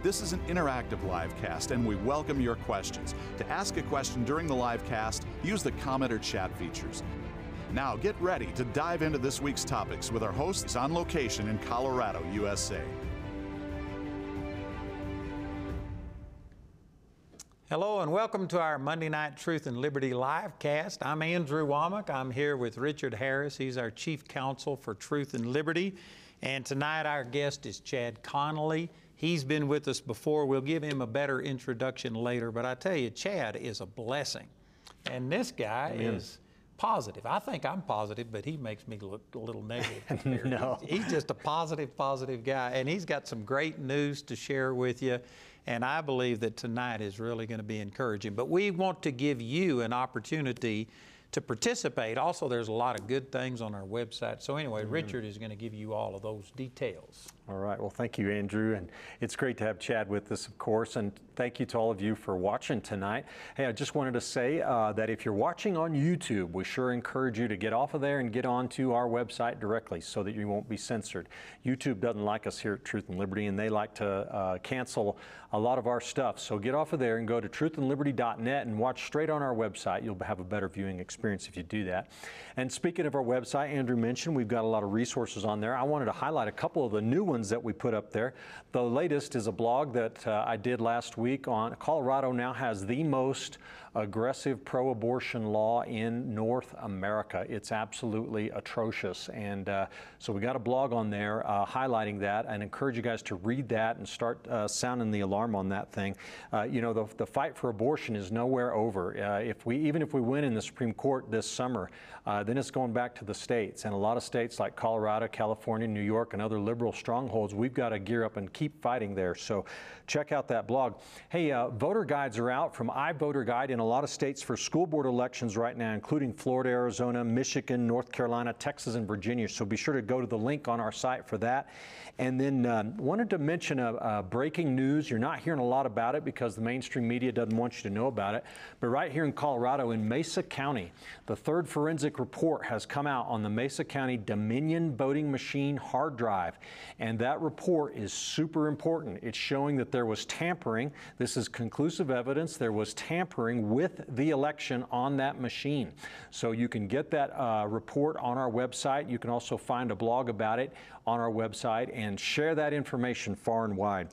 This is an interactive live cast, and we welcome your questions. To ask a question during the live cast, use the comment or chat features. Now get ready to dive into this week's topics with our hosts on location in Colorado, USA. Hello and welcome to our Monday Night Truth and Liberty live cast. I'm Andrew Wommack. I'm here with Richard Harris. He's our Chief Counsel for Truth and Liberty. And tonight our guest is Chad Connolly. He's been with us before. We'll give him a better introduction later, but I tell you, Chad is a blessing. And this guy Amen. is positive. I think I'm positive, but he makes me look a little negative. no. He's just a positive, positive guy. And he's got some great news to share with you. And I believe that tonight is really going to be encouraging. But we want to give you an opportunity to participate. Also, there's a lot of good things on our website. So, anyway, mm-hmm. Richard is going to give you all of those details. All right. Well, thank you, Andrew. And it's great to have Chad with us, of course. And thank you to all of you for watching tonight. Hey, I just wanted to say uh, that if you're watching on YouTube, we sure encourage you to get off of there and get onto our website directly so that you won't be censored. YouTube doesn't like us here at Truth and Liberty, and they like to uh, cancel a lot of our stuff. So get off of there and go to truthandliberty.net and watch straight on our website. You'll have a better viewing experience if you do that. And speaking of our website, Andrew mentioned we've got a lot of resources on there. I wanted to highlight a couple of the new ones ones that we put up there. The latest is a blog that uh, I did last week on Colorado now has the most aggressive pro abortion law in North America. It's absolutely atrocious. And uh, so we got a blog on there uh, highlighting that and encourage you guys to read that and start uh, sounding the alarm on that thing. Uh, you know, the, the fight for abortion is nowhere over. Uh, if we, even if we win in the Supreme Court this summer, uh, then it's going back to the states. And a lot of states like Colorado, California, New York, and other liberal strongholds, we've got to gear up and keep fighting there. So check out that blog. Hey, voter guides are out from iVoterGuide in a lot of states for school board elections right now, including Florida, Arizona, Michigan, North Carolina, Texas, and Virginia. So be sure to go to the link on our site for that. And then um, wanted to mention a, a, breaking news. You're not hearing a lot about it because the mainstream media doesn't want you to know about it. But right here in Colorado, in Mesa County, the third forensic report has come out on the Mesa County Dominion voting machine hard drive. And that report is super important. It's showing that there was tampering. This is conclusive evidence. There was tampering with the election on that machine. So you can get that uh, report on our website. You can also find a blog about it on our website and share that information far and wide.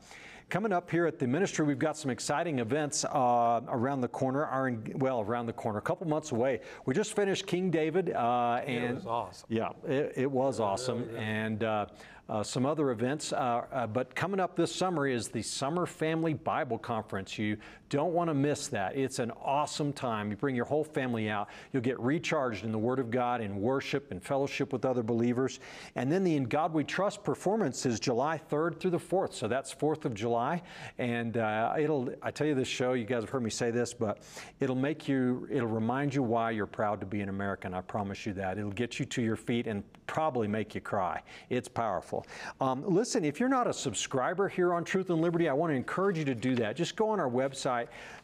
Coming up here at the ministry, we've got some exciting events uh, around the corner. In, well, around the corner, a couple months away. We just finished King David, uh, and it was awesome. Yeah, it, it was awesome, and uh, uh, some other events. Uh, uh, but coming up this summer is the Summer Family Bible Conference. You don't want to miss that. It's an awesome time. You bring your whole family out. You'll get recharged in the Word of God, in worship, and fellowship with other believers. And then the In God We Trust performance is July 3rd through the 4th. So that's 4th of July. And uh, it'll, I tell you this show, you guys have heard me say this, but it'll make you, it'll remind you why you're proud to be an American. I promise you that. It'll get you to your feet and probably make you cry. It's powerful. Um, listen, if you're not a subscriber here on Truth and Liberty, I want to encourage you to do that. Just go on our website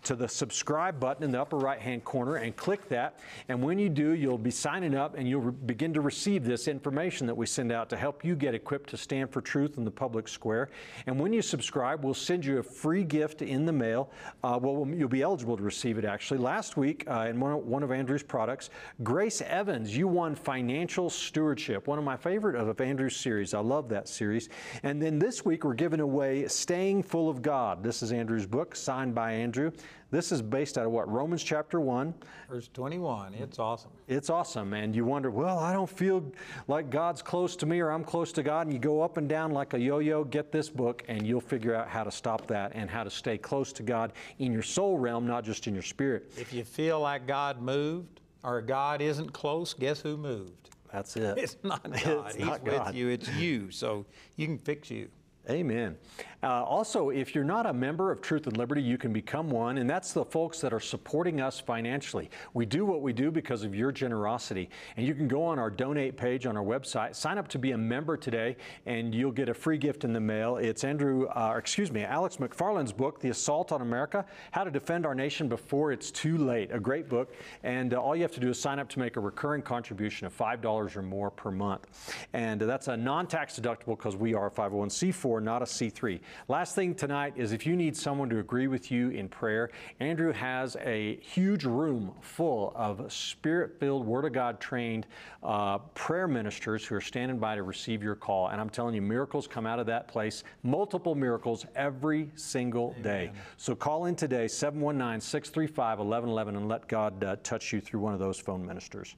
to the subscribe button in the upper right hand corner and click that. And when you do, you'll be signing up and you'll begin to receive this information that we send out to help you get equipped to stand for truth in the public square. And when you subscribe, we'll send you a free gift in the mail. Uh, well, you'll be eligible to receive it actually. Last week, uh, in one of, one of Andrew's products, Grace Evans, you won financial stewardship, one of my favorite of Andrew's series. I love that series. And then this week, we're giving away Staying Full of God. This is Andrew's book, signed by Andrew. This is based out of what? Romans chapter 1. Verse 21. It's awesome. It's awesome. And you wonder, well, I don't feel like God's close to me or I'm close to God. And you go up and down like a yo yo, get this book, and you'll figure out how to stop that and how to stay close to God in your soul realm, not just in your spirit. If you feel like God moved or God isn't close, guess who moved? That's it. It's not God. It's He's not with God. you. It's you. So you can fix you. Amen. Uh, also, if you're not a member of Truth and Liberty, you can become one, and that's the folks that are supporting us financially. We do what we do because of your generosity, and you can go on our donate page on our website, sign up to be a member today, and you'll get a free gift in the mail. It's Andrew, uh, excuse me, Alex McFarland's book, The Assault on America: How to Defend Our Nation Before It's Too Late. A great book, and uh, all you have to do is sign up to make a recurring contribution of five dollars or more per month, and that's a non-tax deductible because we are a 501c4 not a C3. Last thing tonight is if you need someone to agree with you in prayer, Andrew has a huge room full of spirit filled, Word of God trained uh, prayer ministers who are standing by to receive your call. And I'm telling you, miracles come out of that place, multiple miracles every single Amen. day. So call in today, 719 635 1111, and let God uh, touch you through one of those phone ministers.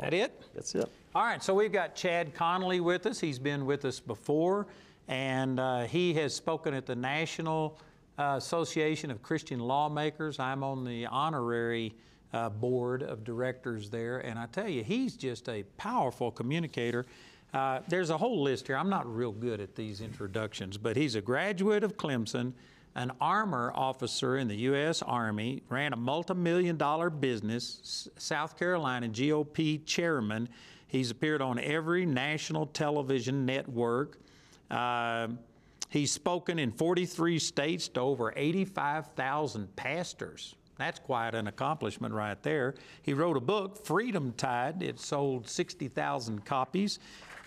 That it? That's it. All right, so we've got Chad Connolly with us. He's been with us before, and uh, he has spoken at the National uh, Association of Christian Lawmakers. I'm on the honorary uh, board of directors there, and I tell you, he's just a powerful communicator. Uh, there's a whole list here. I'm not real good at these introductions, but he's a graduate of Clemson an armor officer in the U.S. Army, ran a multi-million dollar business, South Carolina GOP chairman. He's appeared on every national television network. Uh, he's spoken in 43 states to over 85,000 pastors. That's quite an accomplishment right there. He wrote a book, Freedom Tide. It sold 60,000 copies.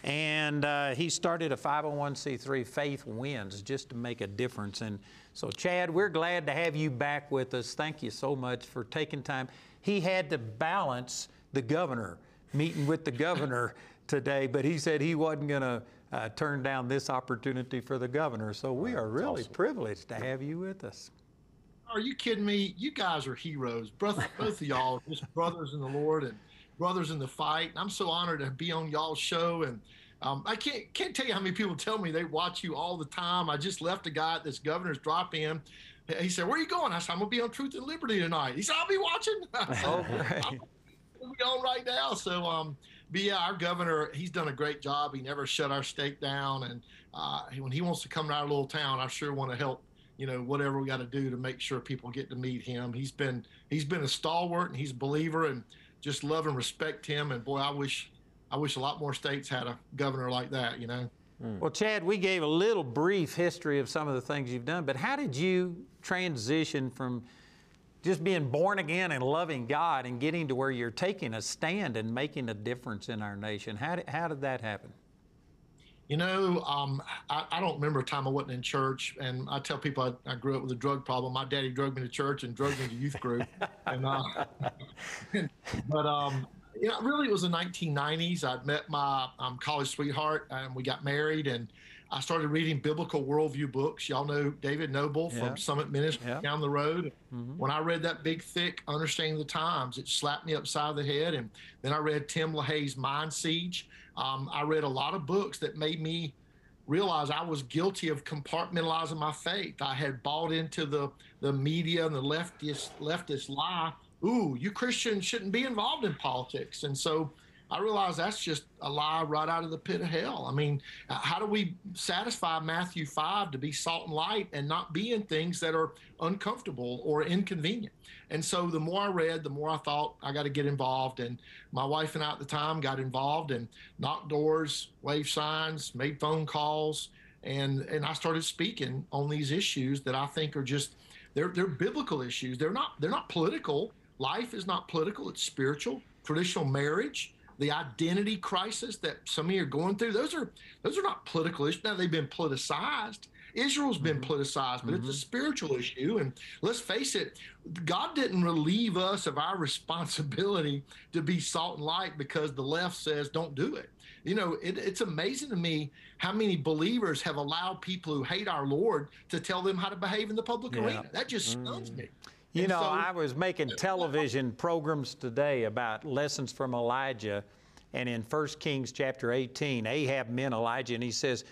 And uh, he started a 501c3 Faith Wins just to make a difference. And so, Chad, we're glad to have you back with us. Thank you so much for taking time. He had to balance the governor, meeting with the governor today, but he said he wasn't going to uh, turn down this opportunity for the governor. So, we are really awesome. privileged to have you with us. Are you kidding me? You guys are heroes. Both, both of y'all, just brothers in the Lord and brothers in the fight. And I'm so honored to be on y'all's show and um, I can't can't tell you how many people tell me they watch you all the time. I just left a guy at this governor's drop in. He said, "Where are you going?" I said, "I'm gonna be on Truth and Liberty tonight." He said, "I'll be watching." oh, great. We'll be on right now. So, um, but yeah, our governor, he's done a great job. He never shut our state down, and uh, when he wants to come to our little town, I sure want to help. You know, whatever we got to do to make sure people get to meet him. He's been he's been a stalwart, and he's a believer, and just love and respect him. And boy, I wish I wish a lot more states had a governor like that, you know. Mm. Well, Chad, we gave a little brief history of some of the things you've done, but how did you transition from just being born again and loving God and getting to where you're taking a stand and making a difference in our nation? How did, how did that happen? You know, um, I, I, don't remember a time I wasn't in church, and I tell people I, I, grew up with a drug problem. My daddy drug me to church and drug me to youth group, and, uh, but um, you know, really, it was the 1990s. I'd met my um, college sweetheart, and we got married, and I started reading biblical worldview books. Y'all know David Noebel yeah. from Summit Ministry yeah. down the road. Mm-hmm. When I read that big, thick Understanding the Times, it slapped me upside the head. And then I read Tim LaHaye's Mind Siege. Um, I read a lot of books that made me realize I was guilty of compartmentalizing my faith. I had bought into the the media and the leftist leftist lie ooh, you Christians shouldn't be involved in politics. And so I realize that's just a lie right out of the pit of hell. I mean, how do we satisfy Matthew 5 to be salt and light and not be in things that are uncomfortable or inconvenient? And so the more I read, the more I thought I got to get involved. And my wife and I at the time got involved and knocked doors, waved signs, made phone calls, and, and I started speaking on these issues that I think are just they're, they're biblical issues. They're not they're not political life is not political, it's spiritual. Traditional marriage, the identity crisis that some of you are going through, those are those are not political issues. Now they've been politicized. Israel's been mm-hmm. politicized, but mm-hmm. it's a mm-hmm. spiritual issue. And let's face it, God didn't relieve us of our responsibility to be salt and light because the left says don't do it. You know, it, it's amazing to me how many believers have allowed people who hate our Lord to tell them how to behave in the public yeah. arena. That just stuns mm. me. You and know, so, I was making television programs today about lessons from Elijah, and in 1 Kings chapter 18, Ahab met Elijah, and he says,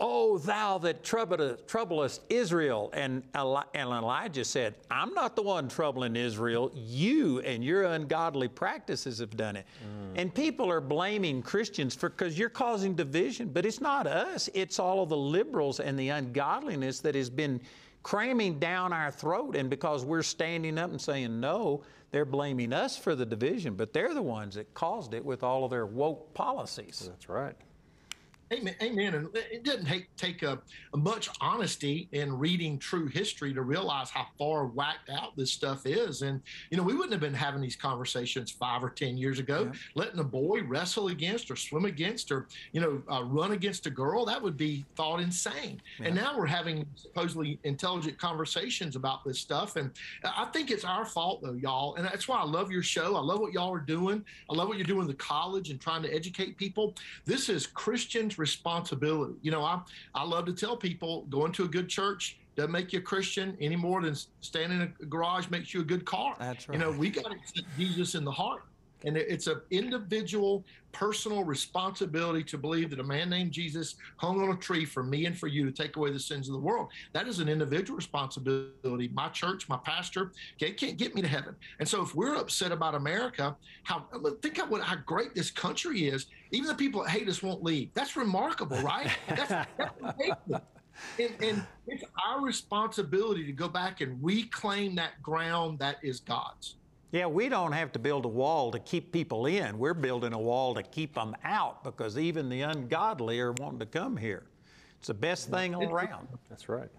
Oh, thou that troublest Israel. And, Eli- and Elijah said, I'm not the one troubling Israel. You and your ungodly practices have done it. Mm. And people are blaming Christians for because you're causing division, but it's not us. It's all of the liberals and the ungodliness that has been cramming down our throat. And because we're standing up and saying no, they're blaming us for the division, but they're the ones that caused it with all of their woke policies. That's right. Amen. Amen. And it doesn't take, take a, a, much honesty in reading true history to realize how far whacked out this stuff is. And, you know, we wouldn't have been having these conversations five or 10 years ago, yeah. letting a boy wrestle against or swim against or, you know, uh, run against a girl. That would be thought insane. Yeah. And now we're having supposedly intelligent conversations about this stuff. And I think it's our fault, though, y'all. And that's why I love your show. I love what y'all are doing. I love what you're doing in the college and trying to educate people. This is Christians responsibility. You know, I, I love to tell people going to a good church doesn't make you a Christian any more than standing in a garage makes you a good car. That's right. You know, we got to accept Jesus in the heart. And it's an individual, personal responsibility to believe that a man named Jesus hung on a tree for me and for you to take away the sins of the world. That is an individual responsibility. My church, my pastor, okay, can't get me to heaven. And so if we're upset about America, how think of what how great this country is. Even the people that hate us won't leave. That's remarkable, right? That's, that's and, and it's our responsibility to go back and reclaim that ground that is God's. Yeah, we don't have to build a wall to keep people in. We're building a wall to keep them out because even the ungodly are wanting to come here. It's the best thing all around. That's right.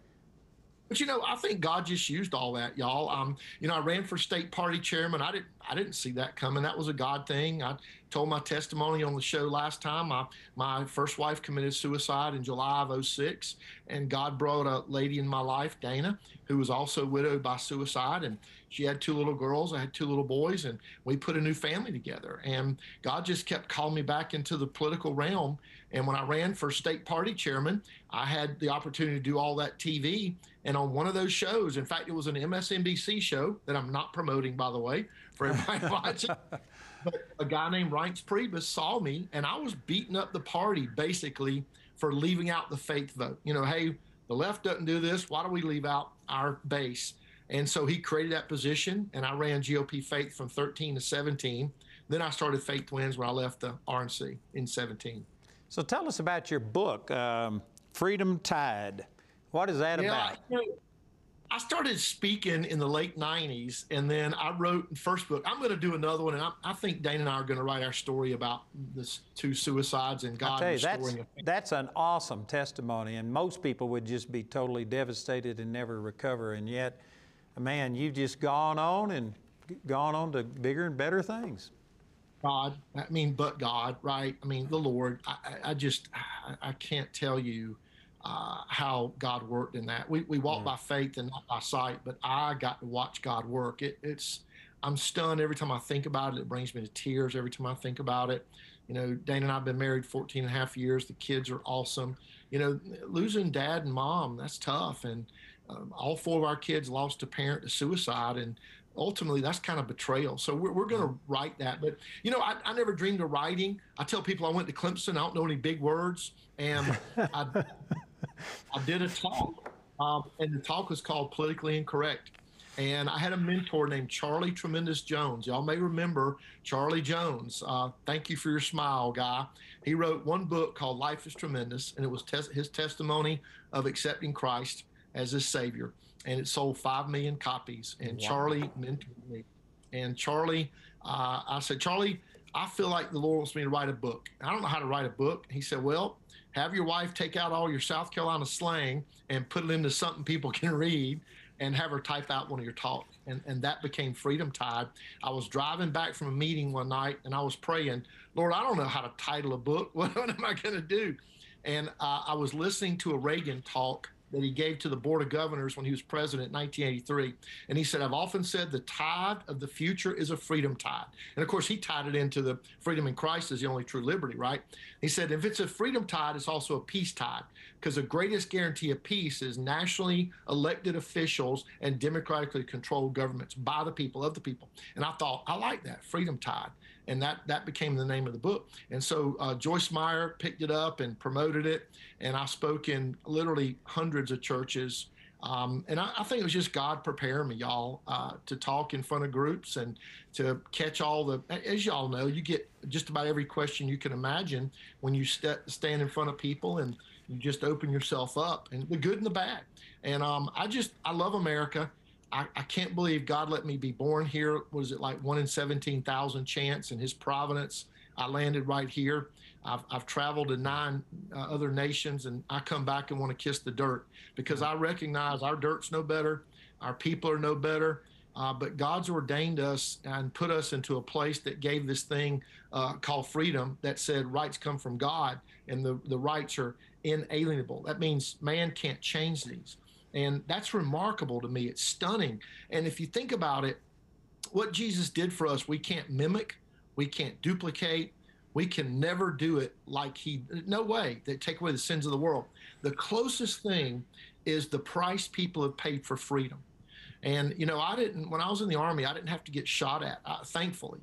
But you know, I think God just used all that, y'all. Um, you know, I ran for state party chairman. I didn't, I didn't see that coming. That was a God thing. I told my testimony on the show last time. My, my first wife committed suicide in July of 06, and God brought a lady in my life, Dana, who was also widowed by suicide, and she had two little girls. I had two little boys, and we put a new family together. And God just kept calling me back into the political realm. And when I ran for state party chairman, I had the opportunity to do all that TV. And on one of those shows, in fact, it was an MSNBC show that I'm not promoting, by the way, for everybody watching. But a guy named Reince Priebus saw me, and I was beating up the party basically for leaving out the faith vote. You know, hey, the left doesn't do this. Why do we leave out our base? And so he created that position, and I ran GOP Faith from 13 to 17. Then I started Faith Wins when I left the RNC in 17. So tell us about your book, um, Freedom Tide. What is that yeah, about? I started speaking in the late 90s, and then I wrote the first book. I'm going to do another one, and I, I, think Dana and I are going to write our story about this two suicides and God you, restoring that's, that's an awesome testimony, and most people would just be totally devastated and never recover. And yet, man, you've just gone on and gone on to bigger and better things. God, I mean, but God, right? I mean, the Lord. I, I just, I, I can't tell you uh, how God worked in that. We, we walk mm. by faith and not by sight, but I got to watch God work. It, it's I'm stunned every time I think about it. It brings me to tears every time I think about it. You know, Dana and I have been married 14 and a half years. The kids are awesome. You know, losing dad and mom, that's tough. And um, all four of our kids lost a parent to suicide. And ultimately, that's kind of betrayal. So we're, we're going to mm. write that. But, you know, I, I never dreamed of writing. I tell people I went to Clemson. I don't know any big words. And I, I did a talk, um, and the talk was called Politically Incorrect. And I had a mentor named Charlie Tremendous Jones. Y'all may remember Charlie Jones. Uh, thank you for your smile, guy. He wrote one book called Life is Tremendous, and it was tes- his testimony of accepting Christ as his Savior. And it sold 5 million copies. And wow. Charlie mentored me. And Charlie, uh, I said, Charlie, I feel like the Lord wants me to write a book. I don't know how to write a book. He said, Well, have your wife take out all your South Carolina slang and put it into something people can read and have her type out one of your talks. And, and that became Freedom Tide. I was driving back from a meeting one night and I was praying, Lord, I don't know how to title a book. What, what am I going to do? And uh, I was listening to a Reagan talk that he gave to the Board of Governors when he was president in 1983. And he said, I've often said the tide of the future is a freedom tide. And of course, he tied it into the freedom in Christ is the only true liberty, right? He said, if it's a freedom tide, it's also a peace tide because the greatest guarantee of peace is nationally elected officials and democratically controlled governments by the people, of the people. And I thought, I like that, freedom tide. And that that became the name of the book. And so uh, Joyce Meyer picked it up and promoted it, and I spoke in literally hundreds of churches. Um, and I, I, think it was just God preparing me, y'all, uh, to talk in front of groups and to catch all the. As y'all know, you get just about every question you can imagine when you st- stand in front of people, and you just open yourself up, and the good and the bad. And um, I just I love America. I, I, can't believe God let me be born here. Was it like one in 17,000 chance in his providence? I landed right here. I've, I've traveled to nine uh, other nations and I come back and want to kiss the dirt because I recognize our dirt's no better. Our people are no better. Uh, but God's ordained us and put us into a place that gave this thing uh, called freedom that said rights come from God and the, the rights are inalienable. That means man can't change these. And that's remarkable to me. It's stunning. And if you think about it, what Jesus did for us, we can't mimic, we can't duplicate, we can never do it like he, no way, they take away the sins of the world. The closest thing is the price people have paid for freedom. And, you know, I didn't, when I was in the Army, I didn't have to get shot at, uh, thankfully.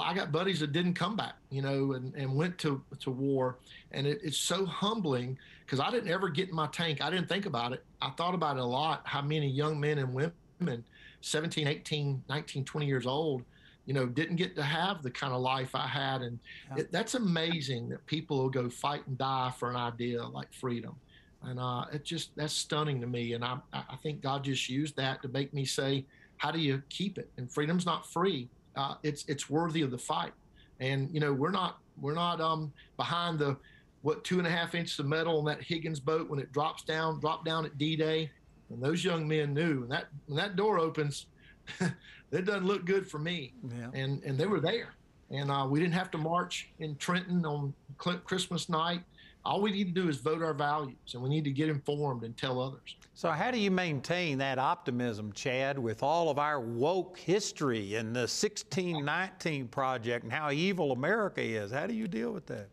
I got buddies that didn't come back, you know, and, and went to, to war. And it, it's so humbling because I didn't ever get in my tank. I didn't think about it. I thought about it a lot how many young men and women, 17, 18, 19, 20 years old, you know, didn't get to have the kind of life I had. And yeah. it, that's amazing that people will go fight and die for an idea like freedom. And uh, it just, that's stunning to me. And I, I think God just used that to make me say, how do you keep it? And freedom's not free uh, it's it's worthy of the fight. And you know, we're not we're not um, behind the what two and a half inches of metal on that Higgins boat when it drops down, dropped down at D-Day. And those young men knew when that when that door opens, it doesn't look good for me. Yeah. And and they were there, and uh, we didn't have to march in Trenton on Christmas night. All we need to do is vote our values, and we need to get informed and tell others. So, how do you maintain that optimism, Chad, with all of our woke history and the 1619 Project and how evil America is? How do you deal with that?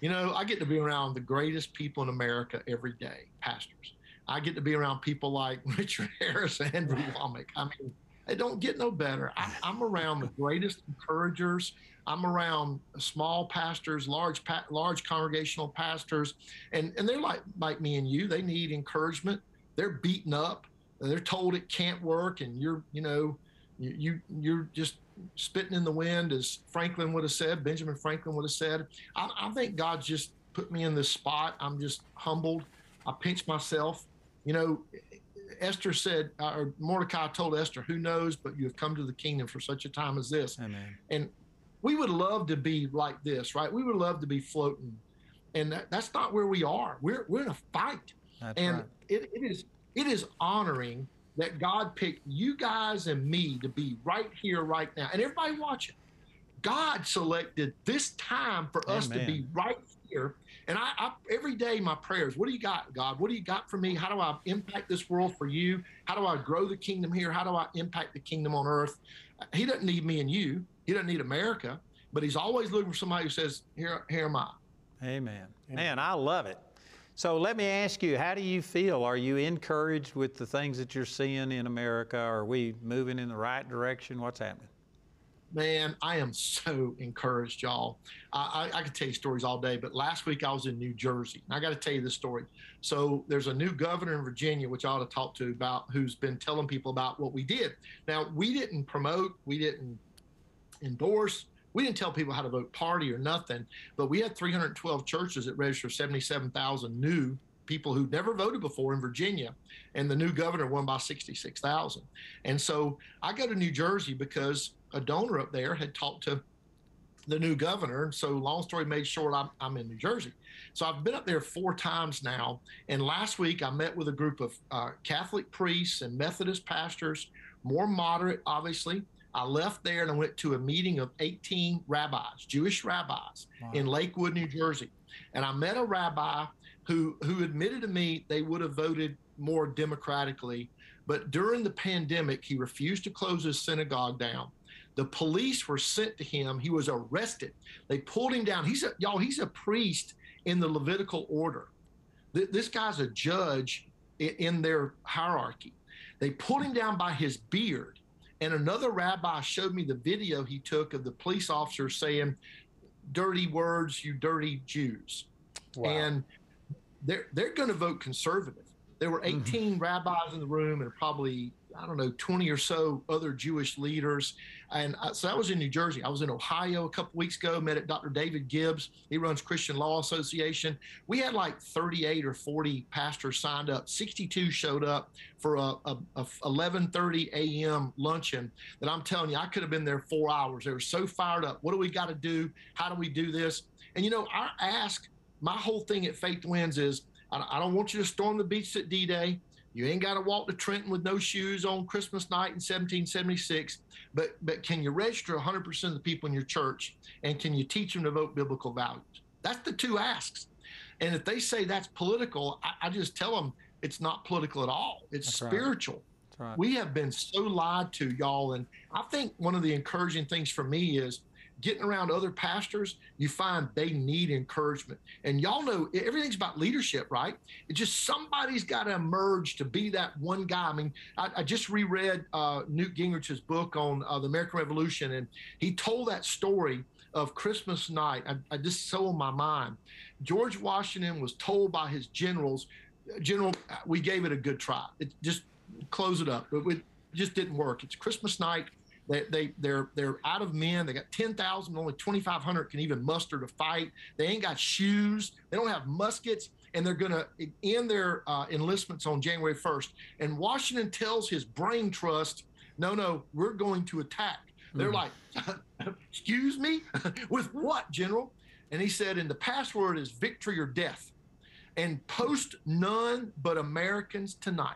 You know, I get to be around the greatest people in America every day, pastors. I get to be around people like Richard Harris and Andrew Wommack. I mean, it don't get no better. I, I'm around the greatest encouragers. I'm around small pastors, large pa- large congregational pastors, and and they're like like me and you. They need encouragement. They're beaten up. They're told it can't work, and you're you know you, you you're just spitting in the wind, as Franklin would have said. Benjamin Franklin would have said. I, I think God just put me in this spot. I'm just humbled. I pinch myself. You know, Esther said, or Mordecai told Esther, "Who knows? But you have come to the kingdom for such a time as this." Amen. And we would love to be like this, right? We would love to be floating, and that, that's not where we are. We're we're in a fight, that's and right. it, it is it is honoring that God picked you guys and me to be right here, right now, and everybody watching. God selected this time for Amen. us to be right here. And I, I, every day my prayers, what do you got, God? What do you got for me? How do I impact this world for you? How do I grow the kingdom here? How do I impact the kingdom on earth? He doesn't need me and you. He doesn't need America, but he's always looking for somebody who says, "Here, here am I." Amen. Man, I love it. So let me ask you, how do you feel? Are you encouraged with the things that you're seeing in America? Are we moving in the right direction? What's happening? Man, I am so encouraged, y'all. I, I, I, could tell you stories all day, but last week I was in New Jersey. And I got to tell you this story. So there's a new governor in Virginia, which I ought to talk to about, who's been telling people about what we did. Now, we didn't promote, we didn't endorse, we didn't tell people how to vote party or nothing, but we had 312 churches that registered 77,000 new people who'd never voted before in Virginia, and the new governor won by 66,000. And so I go to New Jersey because a donor up there had talked to the new governor. So, long story made short, I'm, I'm in New Jersey. So, I've been up there four times now. And last week, I met with a group of uh, Catholic priests and Methodist pastors, more moderate, obviously. I left there and I went to a meeting of 18 rabbis, Jewish rabbis wow. in Lakewood, New Jersey. And I met a rabbi who, who admitted to me they would have voted more democratically. But during the pandemic, he refused to close his synagogue down. The police were sent to him. He was arrested. They pulled him down. He's a, y'all, he's a priest in the Levitical order. This guy's a judge in their hierarchy. They pulled him down by his beard And another rabbi showed me the video he took of the police officer saying, dirty words, you dirty Jews. Wow. And they're, they're going to vote conservative. There were mm-hmm. 18 mm-hmm. rabbis in the room and probably I don't know, 20 or so other Jewish leaders. And uh, so I was in New Jersey. I was in Ohio a couple weeks ago, met at Dr. David Gibbs. He runs Christian Law Association. We had like 38 or 40 pastors signed up. 62 showed up for a, a, a 11:30 a.m. luncheon that I'm telling you, I could have been there four hours. They were so fired up. What do we got to do? How do we do this? And you know, I ask, my whole thing at Faith Wins is, I don't want you to storm the beach at D-Day. You ain't got to walk to Trenton with no shoes on Christmas night in 1776, but but can you register 100% of the people in your church and can you teach them to vote biblical values? That's the two asks. And if they say that's political, I, I just tell them it's not political at all. It's that's spiritual. Right. Right. We have been so lied to, y'all. And I think one of the encouraging things for me is getting around other pastors, you find they need encouragement. And y'all know everything's about leadership, right? It's just somebody's got to emerge to be that one guy. I mean, I, I just reread uh, Newt Gingrich's book on uh, the American Revolution, and he told that story of Christmas night. I, I just so on my mind. George Washington was told by his generals, General, we gave it a good try. It just close it up, but it just didn't work. It's Christmas night they, they they're they're out of men. They got ten thousand, only twenty five hundred can even muster to fight. They ain't got shoes. They don't have muskets, and they're going to end their uh, enlistments on January first. And Washington tells his brain trust, "No, no, we're going to attack." They're mm. like, "Excuse me, with what, General?" And he said, "And the password is victory or death." And post none but Americans tonight.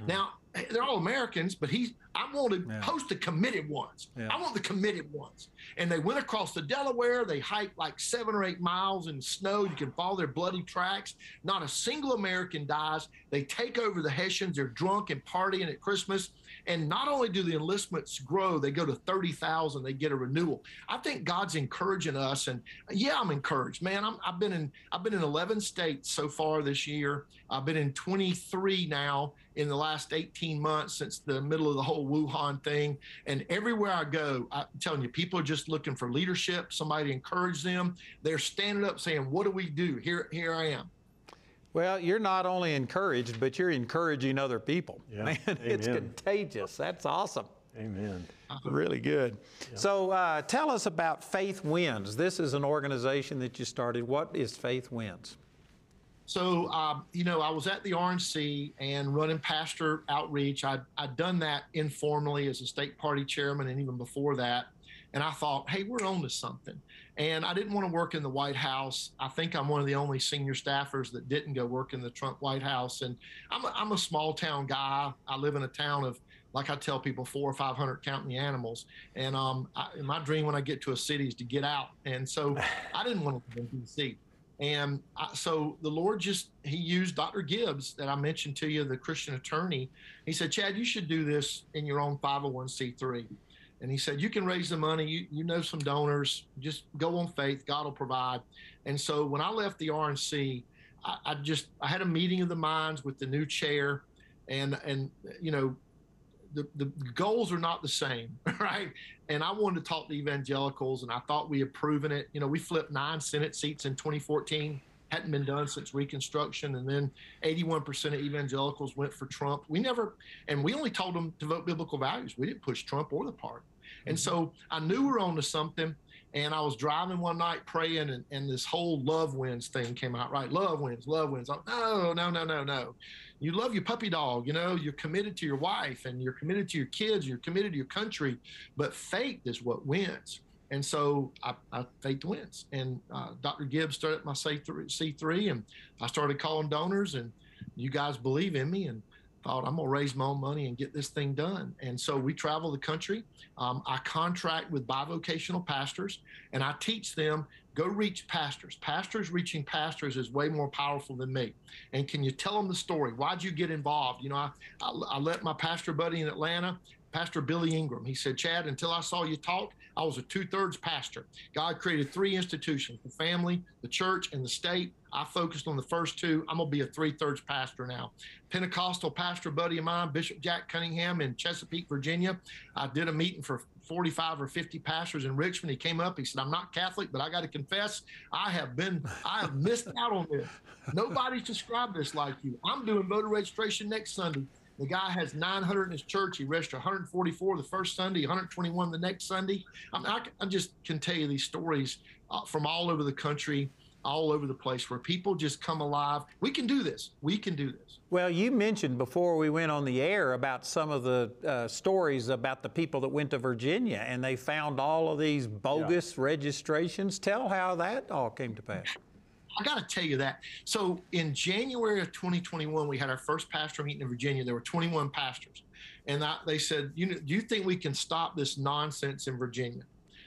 Mm. Now they're all Americans, but he's I want to yeah. post the committed ones. Yeah. I want the committed ones. And they went across the Delaware. They hiked like seven or eight miles in snow. You can follow their bloody tracks. Not a single American dies. They take over the Hessians. They're drunk and partying at Christmas. And not only do the enlistments grow, they go to 30,000, they get a renewal. I think God's encouraging us. And yeah, I'm encouraged, man. i have been in, I've been in 11 states so far this year. I've been in 23 now in the last 18 months since the middle of the whole Wuhan thing. And everywhere I go, I'm telling you, people are just looking for leadership, somebody to encourage them. They're standing up saying, what do we do? Here, here I am. Well, you're not only encouraged, but you're encouraging other people. Yeah. Man, Amen. it's contagious. That's awesome. Amen. Really good. Yeah. So uh, tell us about Faith Wins. This is an organization that you started. What is Faith Wins? So, um, you know, I was at the RNC and running pastor outreach. I'd, I'd done that informally as a state party chairman and even before that. And I thought, hey, we're on to something. And I didn't want to work in the White House. I think I'm one of the only senior staffers that didn't go work in the Trump White House. And I'm a, I'm a small town guy. I live in a town of, like I tell people, four or 500 counting the animals. And um, I, my dream when I get to a city is to get out. And so I didn't want to live in D.C. And I, so the Lord just, he used Dr. Gibbs that I mentioned to you, the Christian attorney. He said, Chad, you should do this in your own 501c3. And he said, You can raise the money. You, you know some donors. Just go on faith. God will provide. And so when I left the RNC, I, I just I had a meeting of the minds with the new chair, and and you know, the the goals are not the same, right? And I wanted to talk to evangelicals, and I thought we had proven it. You know, we flipped nine Senate seats in 2014 hadn't been done since Reconstruction. And then 81% of evangelicals went for Trump. We never, and we only told them to vote biblical values. We didn't push Trump or the party. And mm-hmm. so I knew we were on to something. And I was driving one night praying, and, and this whole love wins thing came out, right? Love wins, love wins. I'm, no, no, no, no, no. You love your puppy dog, you know, you're committed to your wife and you're committed to your kids, you're committed to your country, but faith is what wins. And so I, I faith wins. And uh, Dr. Gibbs started my C3, C3, and I started calling donors, and you guys believe in me and thought I'm gonna raise my own money and get this thing done. And so we travel the country. Um, I contract with bivocational pastors, and I teach them go reach pastors. Pastors reaching pastors is way more powerful than me. And can you tell them the story? Why'd you get involved? You know, I, I, I let my pastor buddy in Atlanta, Pastor Billy Ingram, he said, Chad, until I saw you talk, I was a two thirds pastor. God created three institutions the family, the church, and the state. I focused on the first two. I'm going to be a three thirds pastor now. Pentecostal pastor buddy of mine, Bishop Jack Cunningham in Chesapeake, Virginia. I did a meeting for 45 or 50 pastors in Richmond. He came up, he said, I'm not Catholic, but I got to confess, I have been, I have missed out on this. Nobody's described this like you. I'm doing voter registration next Sunday. The guy has 900 in his church. He registered 144 the first Sunday, 121 the next Sunday. I, mean, I, I just can tell you these stories uh, from all over the country, all over the place, where people just come alive. We can do this. We can do this. Well, you mentioned before we went on the air about some of the uh, stories about the people that went to Virginia and they found all of these bogus yeah. registrations. Tell how that all came to pass. I got to tell you that. So in January of 2021, we had our first pastor meeting in Virginia. There were 21 pastors, and I, they said, you "Do you think we can stop this nonsense in Virginia?"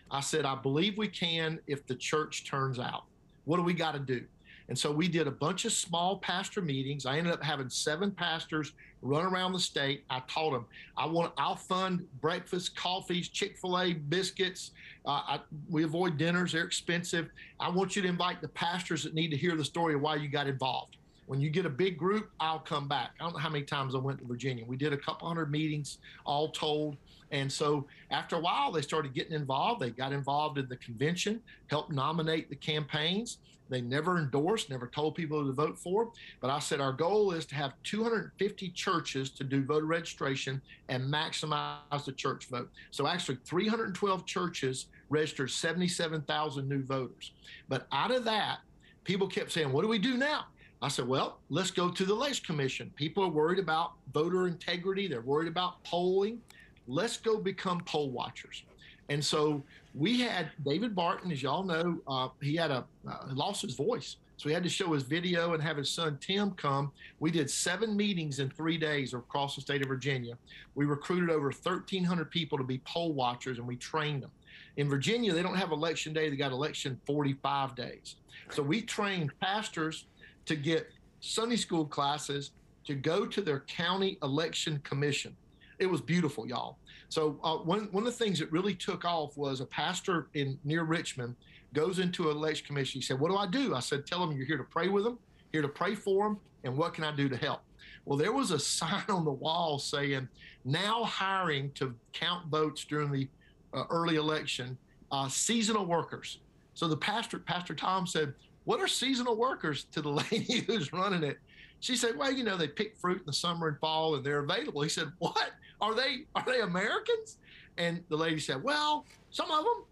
I said, "I believe we can if the church turns out. What do we got to do?" And so we did a bunch of small pastor meetings. I ended up having seven pastors run around the state. I told them, I want, I'll fund breakfast, coffees, Chick fil A, biscuits. Uh, I, we avoid dinners, they're expensive. I want you to invite the pastors that need to hear the story of why you got involved. When you get a big group, I'll come back. I don't know how many times I went to Virginia. We did a couple hundred meetings, all told. And so after a while, they started getting involved. They got involved in the convention, helped nominate the campaigns. They never endorsed, never told people to vote for. But I said our goal is to have 250 churches to do voter registration and maximize the church vote. So actually, 312 churches registered 77,000 new voters. But out of that, people kept saying, What do we do now? I said, well, let's go to the election commission. People are worried about voter integrity. They're worried about polling. Let's go become poll watchers. And so we had David Barton, as y'all know, uh, he had a uh, lost his voice, so he had to show his video and have his son Tim come. We did seven meetings in three days across the state of Virginia. We recruited over 1,300 people to be poll watchers, and we trained them. In Virginia, they don't have election day; they got election 45 days. So we trained pastors to get Sunday school classes to go to their county election commission. It was beautiful, y'all. So uh, one one of the things that really took off was a pastor in near Richmond goes into an election commission. He said, "What do I do?" I said, "Tell them you're here to pray with them, here to pray for them, and what can I do to help?" Well, there was a sign on the wall saying, "Now hiring to count votes during the uh, early election, uh, seasonal workers." So the pastor, Pastor Tom, said, "What are seasonal workers?" To the lady who's running it, she said, "Well, you know, they pick fruit in the summer and fall, and they're available." He said, "What?" are they are they Americans? And the lady said, well, some of them.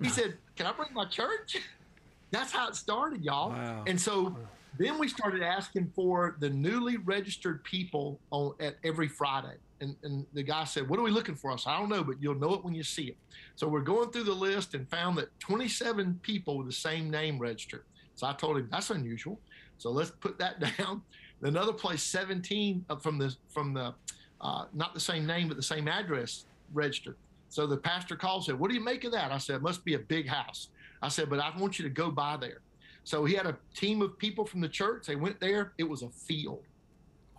He said, can I bring my church? That's how it started, y'all. Wow. And so then we started asking for the newly registered people on at every Friday. And, and the guy said, What are we looking for? us? I don't know, but you'll know it when you see it. So we're going through the list and found that 27 people with the same name registered. So I told him, That's unusual. So let's put that down. Another place, 17 from the from the uh, not the same name, but the same address registered. So the pastor called said, What do you make of that? I said, It must be a big house. I said, But I want you to go by there. So he had a team of people from the church. They went there. It was a field.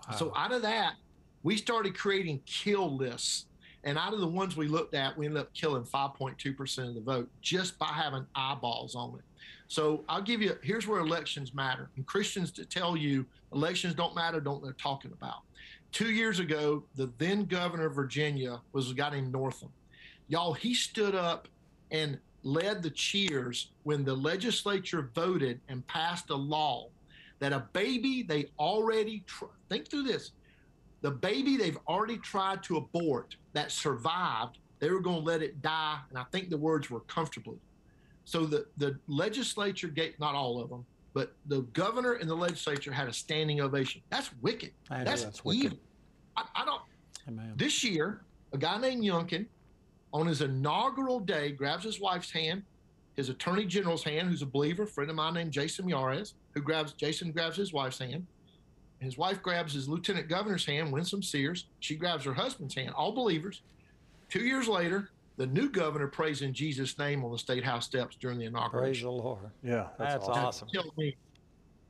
Wow. So out of that, we started creating kill lists. And out of the ones we looked at, we ended up killing 5.2% of the vote just by having eyeballs on it. So I'll give you here's where elections matter. And Christians to tell you elections don't matter, don't they're talking about two years ago, the then governor of Virginia was a guy named Northam. Y'all, he stood up and led the cheers when the legislature voted and passed a law that a baby they already tr- think through this the baby they've already tried to abort that survived they were going to let it die and i think the words were comfortably so the, the legislature gave not all of them but the governor and the legislature had a standing ovation. That's wicked. I that's, that's wicked. I, I don't. Amen. This year, a guy named Youngkin, on his inaugural day, grabs his wife's hand, his attorney general's hand, who's a believer, friend of mine named Jason Miyares, who grabs Jason grabs his wife's hand. His wife grabs his lieutenant governor's hand, Winsome Sears. She grabs her husband's hand, all believers. Two years later, the new governor prays in Jesus' name on the state house steps during the inauguration. Praise inauguration. the Lord. Yeah, That's awesome. awesome. You tell me,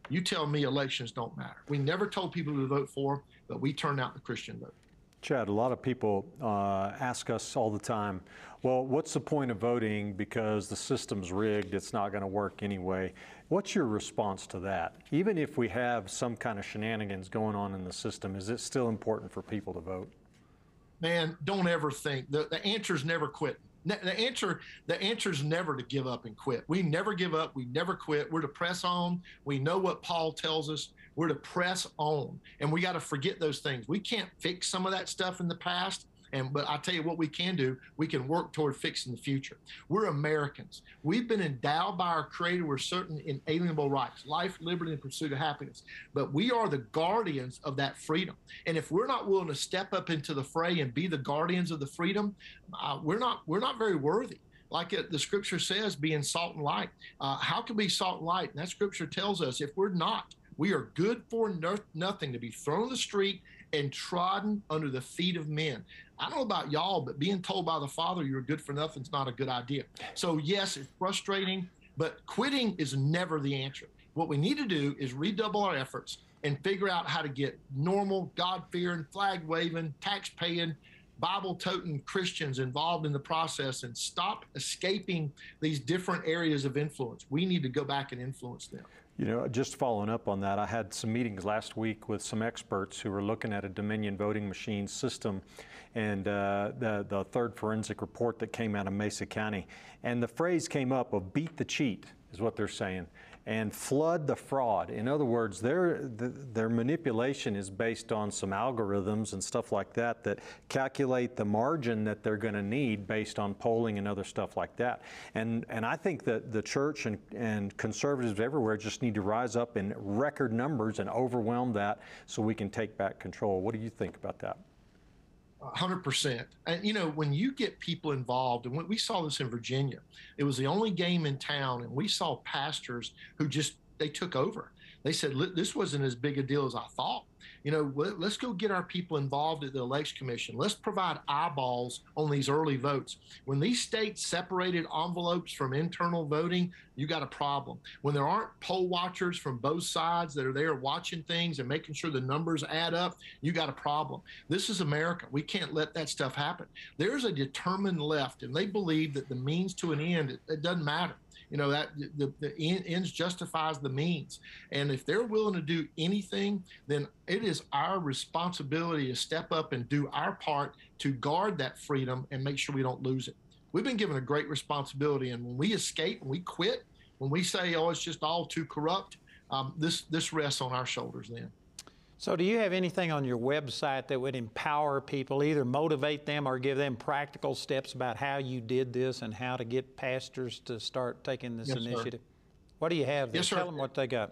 you tell me elections don't matter. We never told people to vote for, but we turned out the Christian vote. Chad, a lot of people uh, ask us all the time, well, what's the point of voting because the system's rigged, it's not going to work anyway. What's your response to that? Even if we have some kind of shenanigans going on in the system, is it still important for people to vote? Man, don't ever think the, the answer is never quit. Ne- The answer, the answer is never to give up and quit. We never give up. We never quit. We're to press on. We know what Paul tells us. We're to press on, and we got to forget those things. We can't fix some of that stuff in the past, and but I tell you what we can do. We can work toward fixing the future. We're Americans. We've been endowed by our Creator with certain inalienable rights: life, liberty, and pursuit of happiness. But we are the guardians of that freedom. And if we're not willing to step up into the fray and be the guardians of the freedom, uh, we're not we're not very worthy like the scripture says, being salt and light. Uh, how can we salt and light? And that scripture tells us if we're not, we are good for no, nothing to be thrown in the street and trodden under the feet of men. I don't know about y'all, but being told by the Father you're good for nothing is not a good idea. So, yes, it's frustrating, but quitting is never the answer. What we need to do is redouble our efforts and figure out how to get normal, God fearing, flag waving, tax paying, Bible toting Christians involved in the process and stop escaping these different areas of influence. We need to go back and influence them. You know, just following up on that, I had some meetings last week with some experts who were looking at a Dominion voting machine system and uh, the, the third forensic report that came out of Mesa County. And the phrase came up of beat the cheat, is what they're saying, and flood the fraud. In other words, their, their manipulation is based on some algorithms and stuff like that that calculate the margin that they're going to need based on polling and other stuff like that. And, and I think that the church and, and conservatives everywhere just need to rise up in record numbers and overwhelm that so we can take back control. What do you think about that? Hundred percent. And you know, when you get people involved, and when we saw this in Virginia, it was the only game in town, and we saw pastors who just they took over. They said this wasn't as big a deal as I thought. You know, let's go get our people involved at the election commission. Let's provide eyeballs on these early votes. When these states separated envelopes from internal voting, you got a problem. When there aren't poll watchers from both sides that are there watching things and making sure the numbers add up, you got a problem. This is America. We can't let that stuff happen. There's a determined left, and they believe that the means to an end, it, it doesn't matter. You know that the, the ends justifies the means, and if they're willing to do anything, then it is our responsibility to step up and do our part to guard that freedom and make sure we don't lose it. We've been given a great responsibility, and when we escape and we quit, when we say, "Oh, it's just all too corrupt," um, this this rests on our shoulders then. So, do you have anything on your website that would empower people, either motivate them or give them practical steps about how you did this and how to get pastors to start taking this yes, initiative? Sir. What do you have there? Yes, Tell sir. them what they got.